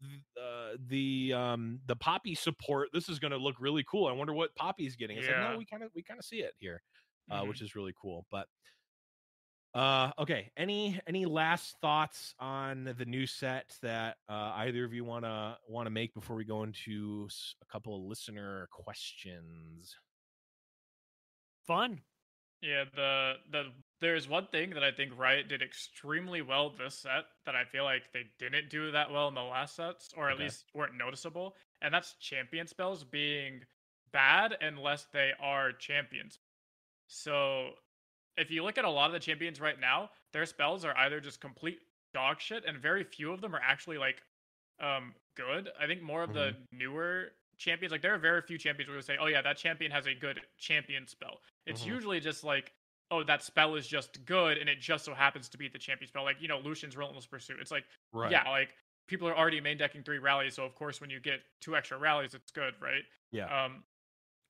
Speaker 2: uh, the um the poppy support this is going to look really cool i wonder what poppy's getting it's like
Speaker 1: Yeah.
Speaker 2: no we kind of we kind of see it here uh
Speaker 1: Mhm.
Speaker 2: which is really cool but uh okay any any last thoughts on the new set that uh either of you want to want to make before we go into a couple of listener questions
Speaker 3: Fun.
Speaker 1: Yeah, the the there's one thing that I think Riot did extremely well this set that I feel like they didn't do that well in the last sets, or at
Speaker 2: Okay.
Speaker 1: least weren't noticeable, and that's champion spells being bad unless they are champions. So if you look at a lot of the champions right now, their spells are either just complete dog shit, and very few of them are actually like um good. I think more of the newer champions, like there are very few champions where we say, oh yeah, that champion has a good champion spell. It's
Speaker 2: Mhm.
Speaker 1: usually just like, oh, that spell is just good, and it just so happens to be the champion spell. Like you know, Lucian's Relentless Pursuit. It's like, yeah, like people are already main decking three rallies, so of course when you get two extra rallies, it's good, right?
Speaker 2: Yeah.
Speaker 1: Um,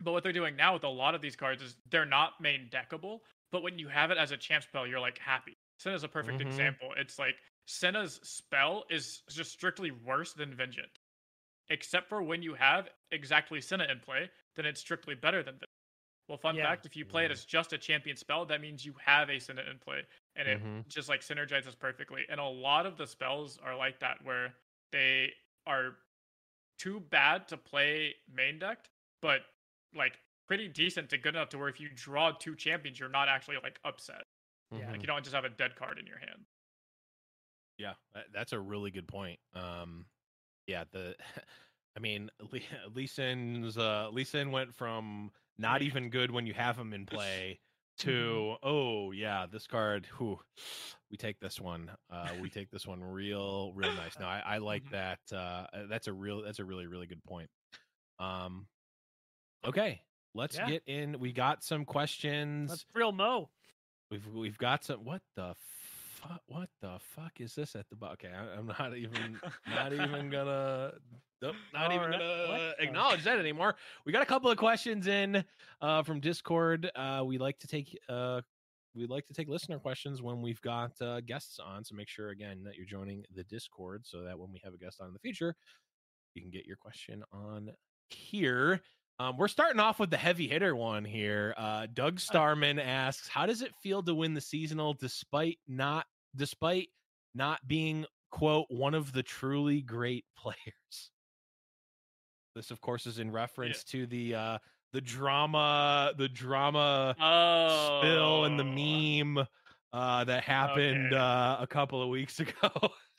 Speaker 1: but what they're doing now with a lot of these cards is they're not main deckable, but when you have it as a champ spell, you're like happy. Senna's a perfect
Speaker 2: Mhm.
Speaker 1: example. It's like Senna's spell is just strictly worse than Vengeance. Except for when you have exactly Senna in play, then it's strictly better than Vengeance. Well, fun
Speaker 3: Yeah.
Speaker 1: fact, if you play it as just a champion spell, that means you have a Senna in play. And it
Speaker 2: Mhm.
Speaker 1: just like synergizes perfectly. And a lot of the spells are like that where they are too bad to play main decked, but like pretty decent to good enough to where if you draw two champions, you're not actually like upset.
Speaker 3: Yeah.
Speaker 1: Like you don't just have a dead card in your hand.
Speaker 2: Yeah, that's a really good point. Um, yeah, the, I mean, Lee, Sin's, uh, Lee Sin went from not even good when you have him in play to oh yeah, this card. Whew, we take this one. Uh, we take this one real, real nice. Now I, I like
Speaker 1: Mhm.
Speaker 2: that. Uh, that's a real. That's a really, really good point. Um, okay, let's
Speaker 3: Yeah.
Speaker 2: get in. We got some questions.
Speaker 3: That's real Mo.
Speaker 2: We've we've got some. What the fuck? What the fuck is this at the bottom? Okay, I, I'm not even not even gonna. Nope, not even
Speaker 3: Alright,
Speaker 2: gonna
Speaker 3: what
Speaker 2: acknowledge that anymore. We got a couple of questions in uh, from Discord. Uh, we like to take uh, we like to take listener questions when we've got uh, guests on. So make sure again that you're joining the Discord so that when we have a guest on in the future, you can get your question on here. Um, we're starting off with the heavy hitter one here. Uh, Doug Starman asks, "How does it feel to win the seasonal despite not despite not being quote one of the truly great players?" This, of course, is in reference to the uh, the drama, the drama
Speaker 1: Oh,
Speaker 2: spill and the meme uh, that happened
Speaker 1: Okay.
Speaker 2: uh, a couple of weeks ago.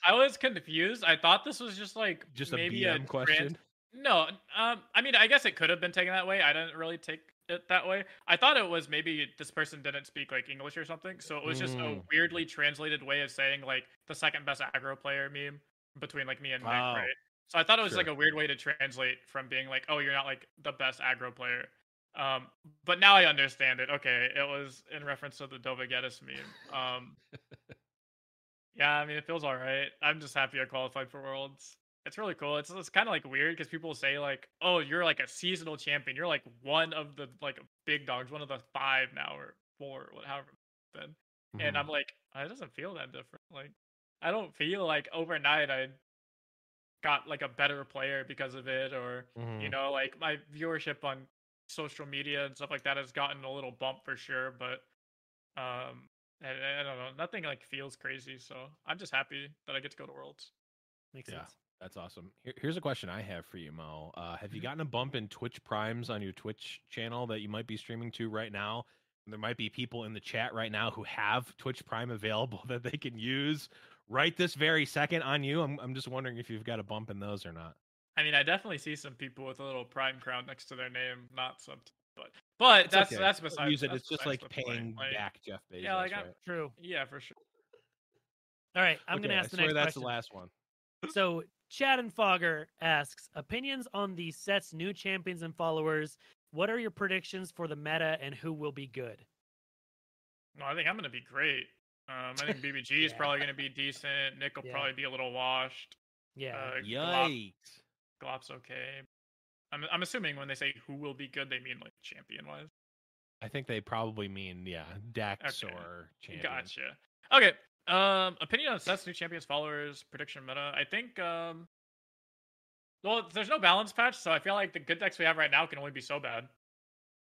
Speaker 1: I was confused. I thought this was just like
Speaker 2: Just a BM
Speaker 1: trans-
Speaker 2: question.
Speaker 1: No, um, I mean, I guess it could have been taken that way. I didn't really take it that way. I thought it was maybe this person didn't speak like English or something, so it was just a
Speaker 2: Mm.
Speaker 1: weirdly translated way of saying like the second best aggro player meme between like me and Nick, right? So I thought it was
Speaker 2: sure.
Speaker 1: like a weird way to translate from being like, oh, you're not like the best aggro player. Um, but now I understand it. Okay, it was in reference to the Dova Geddes meme. Um, yeah, I mean, it feels all right. I'm just happy I qualified for Worlds. It's really cool. It's it's kind of like weird because people say like, "Oh, you're like a seasonal champion. You're like one of the like big dogs, one of the five now or four, or whatever." Then, and
Speaker 2: Mhm.
Speaker 1: I'm like, it doesn't feel that different. Like, I don't feel like overnight I got like a better player because of it, or you
Speaker 2: Mhm.
Speaker 1: know, like my viewership on social media and stuff like that has gotten a little bump for sure. But um, I, I don't know, nothing like feels crazy. So I'm just happy that I get to go to Worlds.
Speaker 3: Makes
Speaker 2: Yeah.
Speaker 3: sense.
Speaker 2: That's awesome. Here, here's a question I have for you, Mo. Uh, have you
Speaker 1: Mhm.
Speaker 2: gotten a bump in Twitch Primes on your Twitch channel that you might be streaming to right now? And there might be people in the chat right now who have Twitch Prime available that they can use right this very second on you. I'm, I'm just wondering if you've got a bump in those or not.
Speaker 1: I mean, I definitely see some people with a little prime crown next to their name, not sub, but but
Speaker 2: It's
Speaker 1: that's
Speaker 2: okay.
Speaker 1: that's
Speaker 2: Don't
Speaker 1: besides.
Speaker 2: use it.
Speaker 1: that's
Speaker 2: It's just like paying
Speaker 1: Like,
Speaker 2: back Jeff Bezos.
Speaker 1: yeah, like, I'm-
Speaker 2: right?
Speaker 3: True.
Speaker 1: Yeah, for sure.
Speaker 3: All right, I'm
Speaker 2: Okay,
Speaker 3: gonna ask
Speaker 2: I
Speaker 3: the next
Speaker 2: that's
Speaker 3: question.
Speaker 2: the last one.
Speaker 3: So Chad and Fogger asks opinions on the set's new champions and followers. What are your predictions for the meta and who will be good?
Speaker 1: No, I think I'm gonna be great. Um, I think BBG is probably gonna be decent. Nick will
Speaker 3: Yeah.
Speaker 1: probably be a little washed.
Speaker 3: Yeah.
Speaker 1: Uh, Glop,
Speaker 2: Yikes.
Speaker 1: Glop's okay. I'm I'm assuming when they say who will be good, they mean like champion wise.
Speaker 2: I think they probably mean, yeah, Dax
Speaker 1: Okay.
Speaker 2: or champion.
Speaker 1: Gotcha. Okay. Um, opinion on sets, new champions, followers, prediction meta. I think um, well, there's no balance patch, so I feel like the good decks we have right now can only be so bad.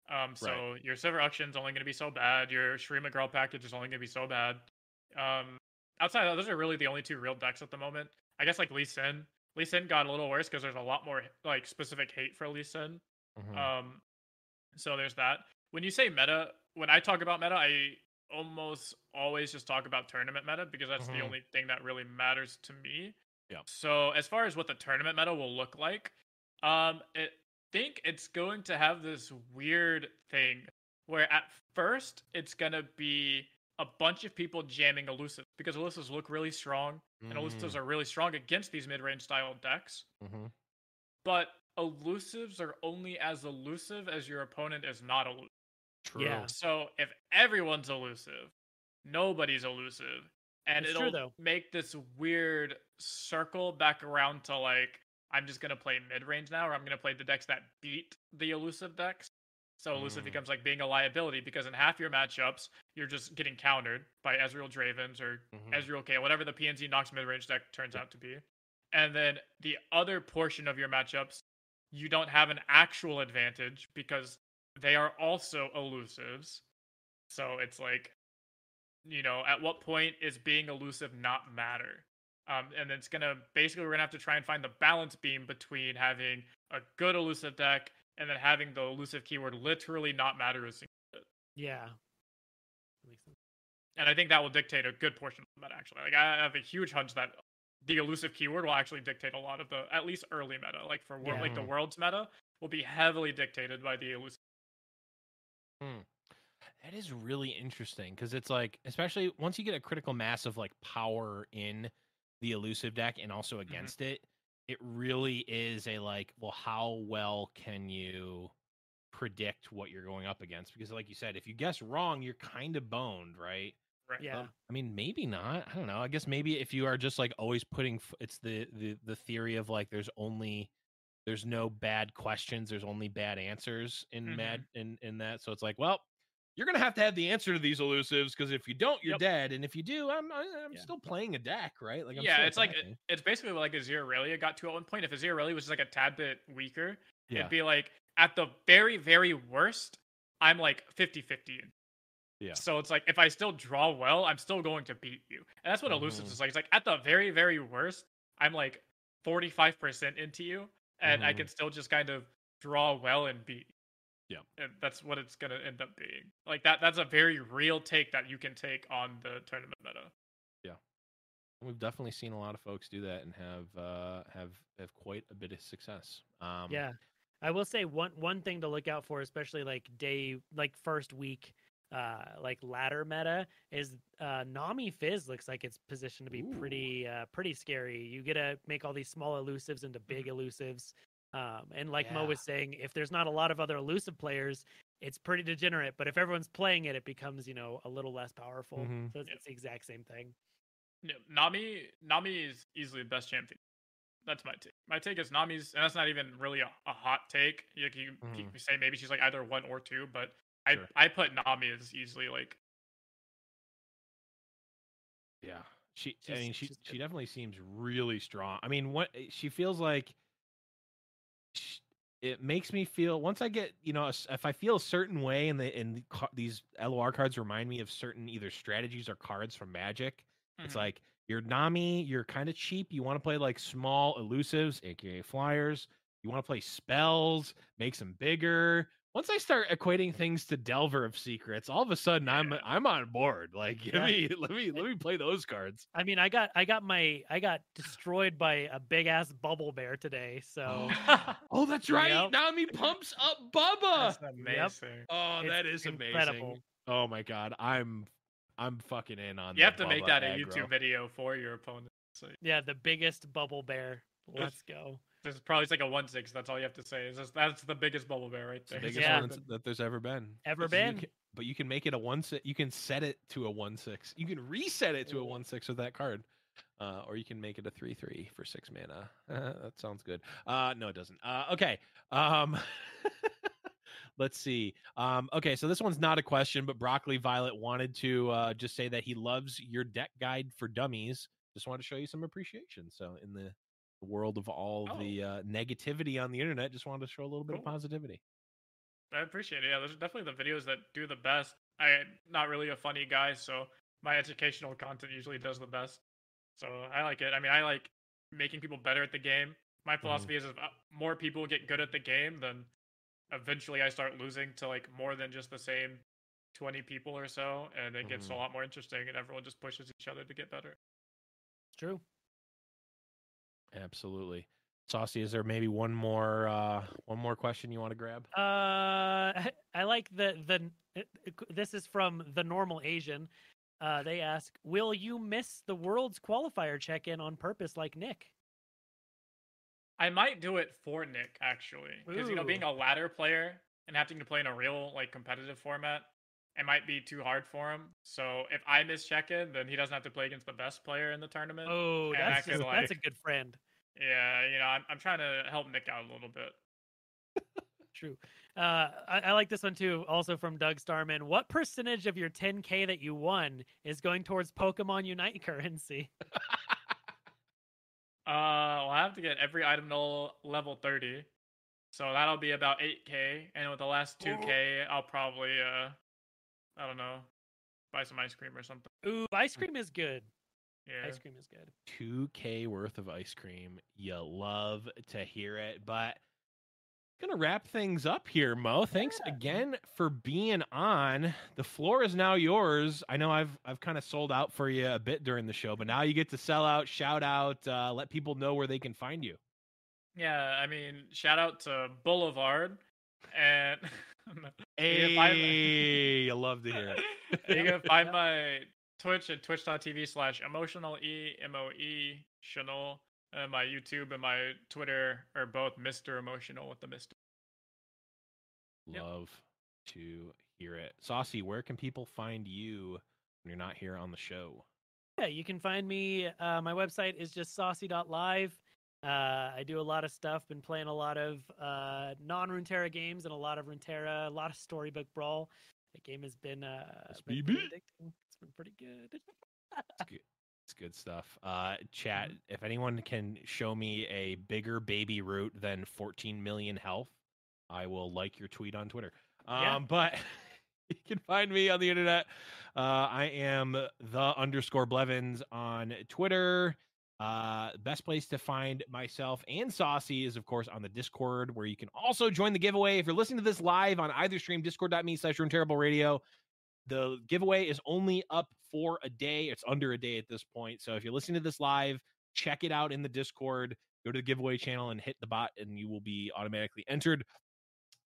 Speaker 1: Um, so your Silver Auction's only going to be so bad. Your Shurima Girl package is only going to be so bad. Um, outside of that, those are really the only two real decks at the moment. I guess like Lee Sin. Lee Sin got a little worse because there's a lot more like specific hate for Lee Sin.
Speaker 2: Mhm.
Speaker 1: Um, so there's that. When you say meta, when I talk about meta, I almost always just talk about tournament meta because that's
Speaker 2: Mhm.
Speaker 1: the only thing that really matters to me.
Speaker 2: Yeah.
Speaker 1: So as far as what the tournament meta will look like, um, I think it's going to have this weird thing where at first it's gonna be a bunch of people jamming elusive because elusives look really strong and elusives
Speaker 2: Mm,
Speaker 1: are really strong against these mid-range style decks
Speaker 2: mhm.
Speaker 1: but elusives are only as elusive as your opponent is not elusive.
Speaker 2: True.
Speaker 3: Yeah.
Speaker 1: So if everyone's elusive, nobody's elusive. And
Speaker 3: It's
Speaker 1: it'll
Speaker 3: true,
Speaker 1: make this weird circle back around to like, I'm just gonna play mid range now, or I'm gonna play the decks that beat the elusive decks. So elusive
Speaker 2: Mm.
Speaker 1: becomes like being a liability because in half your matchups, you're just getting countered by Ezreal Dravens or
Speaker 2: Mhm.
Speaker 1: Ezreal K, whatever the PNZ Nox mid range deck turns out to be. And then the other portion of your matchups, you don't have an actual advantage because they are also elusives. So it's like, you know, at what point is being elusive not matter? Um, and it's gonna basically we're gonna have to try and find the balance beam between having a good elusive deck and then having the elusive keyword literally not matter as
Speaker 3: Yeah. That makes sense.
Speaker 1: and I think that will dictate a good portion of that. Actually, like I have a huge hunch that the elusive keyword will actually dictate a lot of the at least early meta. Like for wor- like the world's meta will be heavily dictated by the elusive.
Speaker 2: That is really interesting because it's like, especially once you get a critical mass of like power in the elusive deck and also against it, it really is a like, well, how well can you predict what you're going up against? Because, like you said, if you guess wrong, you're kind of boned, right?
Speaker 1: Right.
Speaker 3: Yeah.
Speaker 2: Um, I mean, maybe not. I don't know. I guess maybe if you are just like always putting, f- it's the the the theory of like there's only there's no bad questions, there's only bad answers in
Speaker 1: Mhm.
Speaker 2: mad in in that. So it's like, well, you're gonna have to have the answer to these elusives because if you don't, you're
Speaker 1: Yep.
Speaker 2: dead, and if you do, I'm I- I'm
Speaker 3: Yeah.
Speaker 2: still playing a deck, right? Like, I'm
Speaker 1: yeah, it's like it's basically like Azir Aurelia got to at one point. If Azir Aurelia was like a tad bit weaker,
Speaker 2: yeah,
Speaker 1: it'd be like at the very, very worst, I'm like 50 50.
Speaker 2: Yeah.
Speaker 1: So it's like if I still draw well, I'm still going to beat you. And that's what elusives
Speaker 2: Mhm.
Speaker 1: is like. It's like at the very, very worst, I'm like 45% into you, and I
Speaker 2: Mhm.
Speaker 1: can still just kind of draw well and beat.
Speaker 2: Yeah.
Speaker 1: And that's what it's gonna end up being. Like that that's a very real take that you can take on the tournament meta. Yeah.
Speaker 2: We've definitely seen a lot of folks do that and have uh, have have quite a bit of success. Um,
Speaker 3: yeah, I will say one one thing to look out for, especially like day like first week, uh, like ladder meta is uh, Nami Fizz looks like it's positioned to be
Speaker 2: Ooh.
Speaker 3: pretty uh, pretty scary. You get to make all these small elusives into big elusives. Um, and like Mo was saying, if there's not a lot of other elusive players, it's pretty degenerate. But if everyone's playing it, it becomes you know a little less powerful.
Speaker 2: Mhm.
Speaker 3: So it's,
Speaker 1: Yeah.
Speaker 3: it's the exact same thing.
Speaker 1: Yeah, Nami Nami is easily the best champion. That's my take. My take is Nami's, and that's not even really a, a hot take. You, you, you
Speaker 2: Mhm.
Speaker 1: can say maybe she's like either one or two, but I
Speaker 2: Sure.
Speaker 1: I put Nami as easily like
Speaker 2: Yeah. She I mean she she definitely seems really strong. I mean, what she feels like sh- it makes me feel once I get, you know, if I feel a certain way and the and these LOR cards remind me of certain either strategies or cards from Magic, it's
Speaker 1: Mhm.
Speaker 2: like you're Nami, you're kind of cheap. You want to play like small elusives, aka flyers. You want to play spells, makes them bigger. Once I start equating things to Delver of Secrets, all of a sudden I'm I'm on board. Like, give
Speaker 3: Yeah.
Speaker 2: me let me eh, let me play those cards.
Speaker 3: I mean, I got I got my I got destroyed by a big ass bubble bear today. So
Speaker 2: oh. oh, that's right.
Speaker 3: Yep.
Speaker 2: Nami pumps up Bubba.
Speaker 1: that's amazing.
Speaker 2: Oh,
Speaker 3: It's
Speaker 2: that is amazing.
Speaker 3: incredible.
Speaker 2: Oh my god, I'm I'm fucking in on.
Speaker 1: You
Speaker 2: the
Speaker 1: have to make
Speaker 2: Bubba
Speaker 1: that a. YouTube video for your opponent. So
Speaker 3: yeah, the biggest bubble bear. Let's go.
Speaker 1: This is probably it's like a one six. That's all you have to say. Is just, that's the biggest bubble bear right
Speaker 2: It's the
Speaker 1: there.
Speaker 2: biggest
Speaker 3: Yeah.
Speaker 2: one that's- that there's ever been.
Speaker 3: Ever
Speaker 2: So you
Speaker 3: been?
Speaker 2: can- but you can make it a one six. You can set it to a one six. You can reset it to a one six with that card, uh, or you can make it a three three for six mana. Uh, that sounds good. Uh, no, it doesn't. Uh, okay. Um, let's see. Um, okay, so this one's not a question, but Broccoli Violet wanted to uh, just say that he loves your deck guide for dummies. Just wanted to show you some appreciation. So in the world of all
Speaker 1: Oh.
Speaker 2: the uh, negativity on the internet, just wanted to show a little bit of positivity.
Speaker 1: I appreciate it. Yeah, those are definitely the videos that do the best. I'm not really a funny guy, so my educational content usually does the best. So I like it. I mean, I like making people better at the game. My philosophy is if uh, more people get good at the game, then eventually I start losing to like more than just the same 20 people or so, and it gets a
Speaker 2: Mhm.
Speaker 1: lot more interesting, and everyone just pushes each other to get better.
Speaker 3: It's true.
Speaker 2: Absolutely. Saucy, is there maybe one more uh one more question you want to grab?
Speaker 3: Uh, I like the the. it- it- This is from the normal Asian. Uh, they ask, "Will you miss the world's qualifier check-in on purpose, like Nick?"
Speaker 1: I might do it for Nick actually, because you know, being a ladder player and having to play in a real like competitive format, it might be too hard for him. So if I miss check in, then he doesn't have to play against the best player in the tournament.
Speaker 3: Oh,
Speaker 1: And
Speaker 3: that's
Speaker 1: could,
Speaker 3: just, that's a good friend.
Speaker 1: Yeah, you know, I'm I'm trying to help Nick out a little bit.
Speaker 3: True. Uh, I, I like this one too. Also from Doug Starman. What percentage of your 10k that you won is going towards Pokemon Unite currency?
Speaker 1: Uh, well, I have to get every item to level 30, so that'll be about 8k. And with the last 2k, I'll probably uh, I don't know, buy some ice cream or something.
Speaker 3: Ooh, ice cream is good.
Speaker 1: Yeah.
Speaker 3: Ice cream is good.
Speaker 2: 2k worth of ice cream. You love to hear it, but gonna wrap things up here, Mo. Thanks
Speaker 3: Yeah.
Speaker 2: again for being on. The floor is now yours. I know I've I've kind of sold out for you a bit during the show, but now you get to sell out, shout out, uh, let people know where they can find you.
Speaker 1: Yeah, I mean, shout out to Boulevard and You
Speaker 2: Hey,
Speaker 1: can
Speaker 2: I love to hear it.
Speaker 1: you can find my Twitch at twitch.tv slash emotional e m o e tional. And my YouTube and my Twitter are both Mr. Emotional with the Mr. Yep.
Speaker 2: Love to hear it. Saucy, where can people find you when you're not here on the show?
Speaker 3: Yeah, you can find me. Uh, my website is just saucy.live. Uh, I do a lot of stuff. Been playing a lot of uh, non-Runeterra games and a lot of Runeterra, a lot of Storybook Brawl. The game has been, uh, been pretty. It's been pretty good.
Speaker 2: It's good stuff. Uh, chat.
Speaker 3: Mm-hmm.
Speaker 2: If anyone can show me a bigger baby root than 14 million health, I will like your tweet on Twitter.
Speaker 3: Yeah.
Speaker 2: Um, but you can find me on the internet. Uh, I am the underscore Blevins on Twitter. Uh, best place to find myself and Saucy is, of course, on the Discord, where you can also join the giveaway. If you're listening to this live on either stream, discord.me slash Rune Terrible Radio, the giveaway is only up for a day. It's under a day at this point. So if you're listening to this live, check it out in the Discord. Go to the giveaway channel and hit the bot, and you will be automatically entered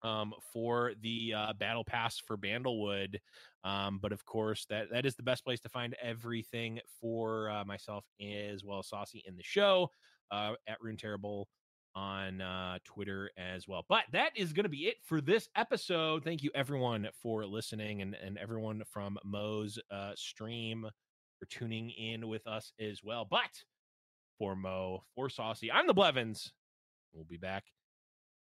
Speaker 2: um, for the uh, battle pass for Bandlewood. Um, but of course, that that is the best place to find everything for uh, myself as well as Saucy in the show uh, at Rune Terrible on uh, Twitter as well. But that is going to be it for this episode. Thank you everyone for listening and and everyone from Mo's uh, stream for tuning in with us as well. But for Mo, for Saucy, I'm the Blevins. We'll be back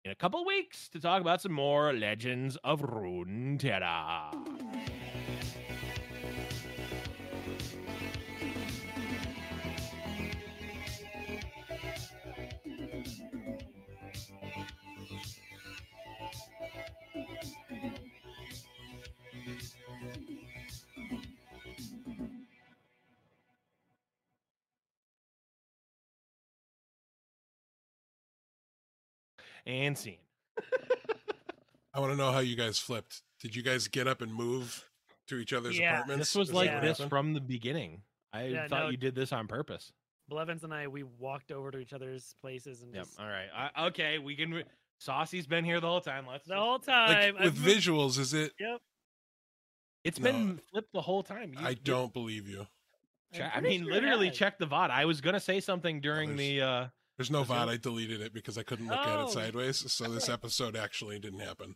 Speaker 2: in a couple weeks to talk about some more Legends of Runeterra. And scene.
Speaker 4: I want to know how you guys flipped. Did you guys get up and move to each other's
Speaker 3: Yeah.
Speaker 4: apartments?
Speaker 2: This was
Speaker 4: Is
Speaker 2: like this
Speaker 4: happened?
Speaker 2: from the beginning. I
Speaker 3: Yeah,
Speaker 2: thought
Speaker 3: no.
Speaker 2: you did this on purpose.
Speaker 3: Blevins and I, we walked over to each other's places and
Speaker 2: Yep.
Speaker 3: just
Speaker 2: All right. I, okay. We can. Saucy's been here the whole time. Let's.
Speaker 3: the
Speaker 2: just-
Speaker 3: whole
Speaker 4: like
Speaker 3: time.
Speaker 4: with
Speaker 3: I've
Speaker 4: visuals. Is it?
Speaker 3: Yep.
Speaker 2: It's
Speaker 4: No.
Speaker 2: been flipped the whole time. You-
Speaker 4: I don't believe you.
Speaker 3: I'm
Speaker 2: Check- I mean,
Speaker 3: sure
Speaker 2: literally
Speaker 3: has.
Speaker 2: check the VOD. I was gonna say something during
Speaker 4: there's-
Speaker 2: the. uh
Speaker 4: There's no VOD. I deleted it because I couldn't look at
Speaker 3: Oh.
Speaker 4: it sideways. So this episode actually didn't happen.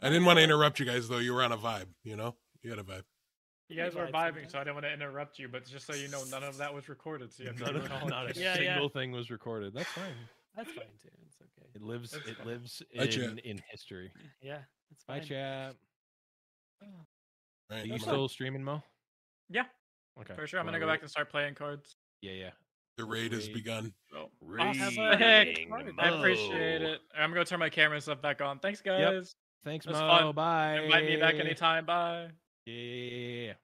Speaker 4: I didn't want to interrupt you guys though. You were on a vibe. You know, you had a vibe.
Speaker 1: You guys were vibing, so I didn't want to interrupt you. But just so you know, none of that was recorded. So you have to
Speaker 2: Not
Speaker 1: do
Speaker 2: a, not a
Speaker 1: again.
Speaker 3: Yeah, yeah.
Speaker 2: single thing was recorded. That's fine.
Speaker 3: That's fine too. It's okay.
Speaker 2: It lives.
Speaker 1: That's
Speaker 2: it
Speaker 1: fine.
Speaker 2: lives in in history.
Speaker 3: Yeah, it's
Speaker 2: Bye,
Speaker 3: fine.
Speaker 2: chat.
Speaker 4: Right?
Speaker 2: Are you
Speaker 4: gonna-
Speaker 2: still streaming, Mo?
Speaker 1: Yeah,
Speaker 2: Okay.
Speaker 1: for sure. I'm
Speaker 2: Wanna
Speaker 1: gonna go back and start playing cards.
Speaker 2: Yeah, yeah.
Speaker 4: The raid has begun.
Speaker 1: So
Speaker 3: Have a-
Speaker 1: I appreciate
Speaker 2: oh.
Speaker 1: it. I'm gonna turn my camera and stuff back on. Thanks, guys.
Speaker 2: Thanks,
Speaker 1: It was
Speaker 2: Mo.
Speaker 1: fun.
Speaker 2: Bye.
Speaker 1: Invite me back anytime. Bye.
Speaker 2: Yeah.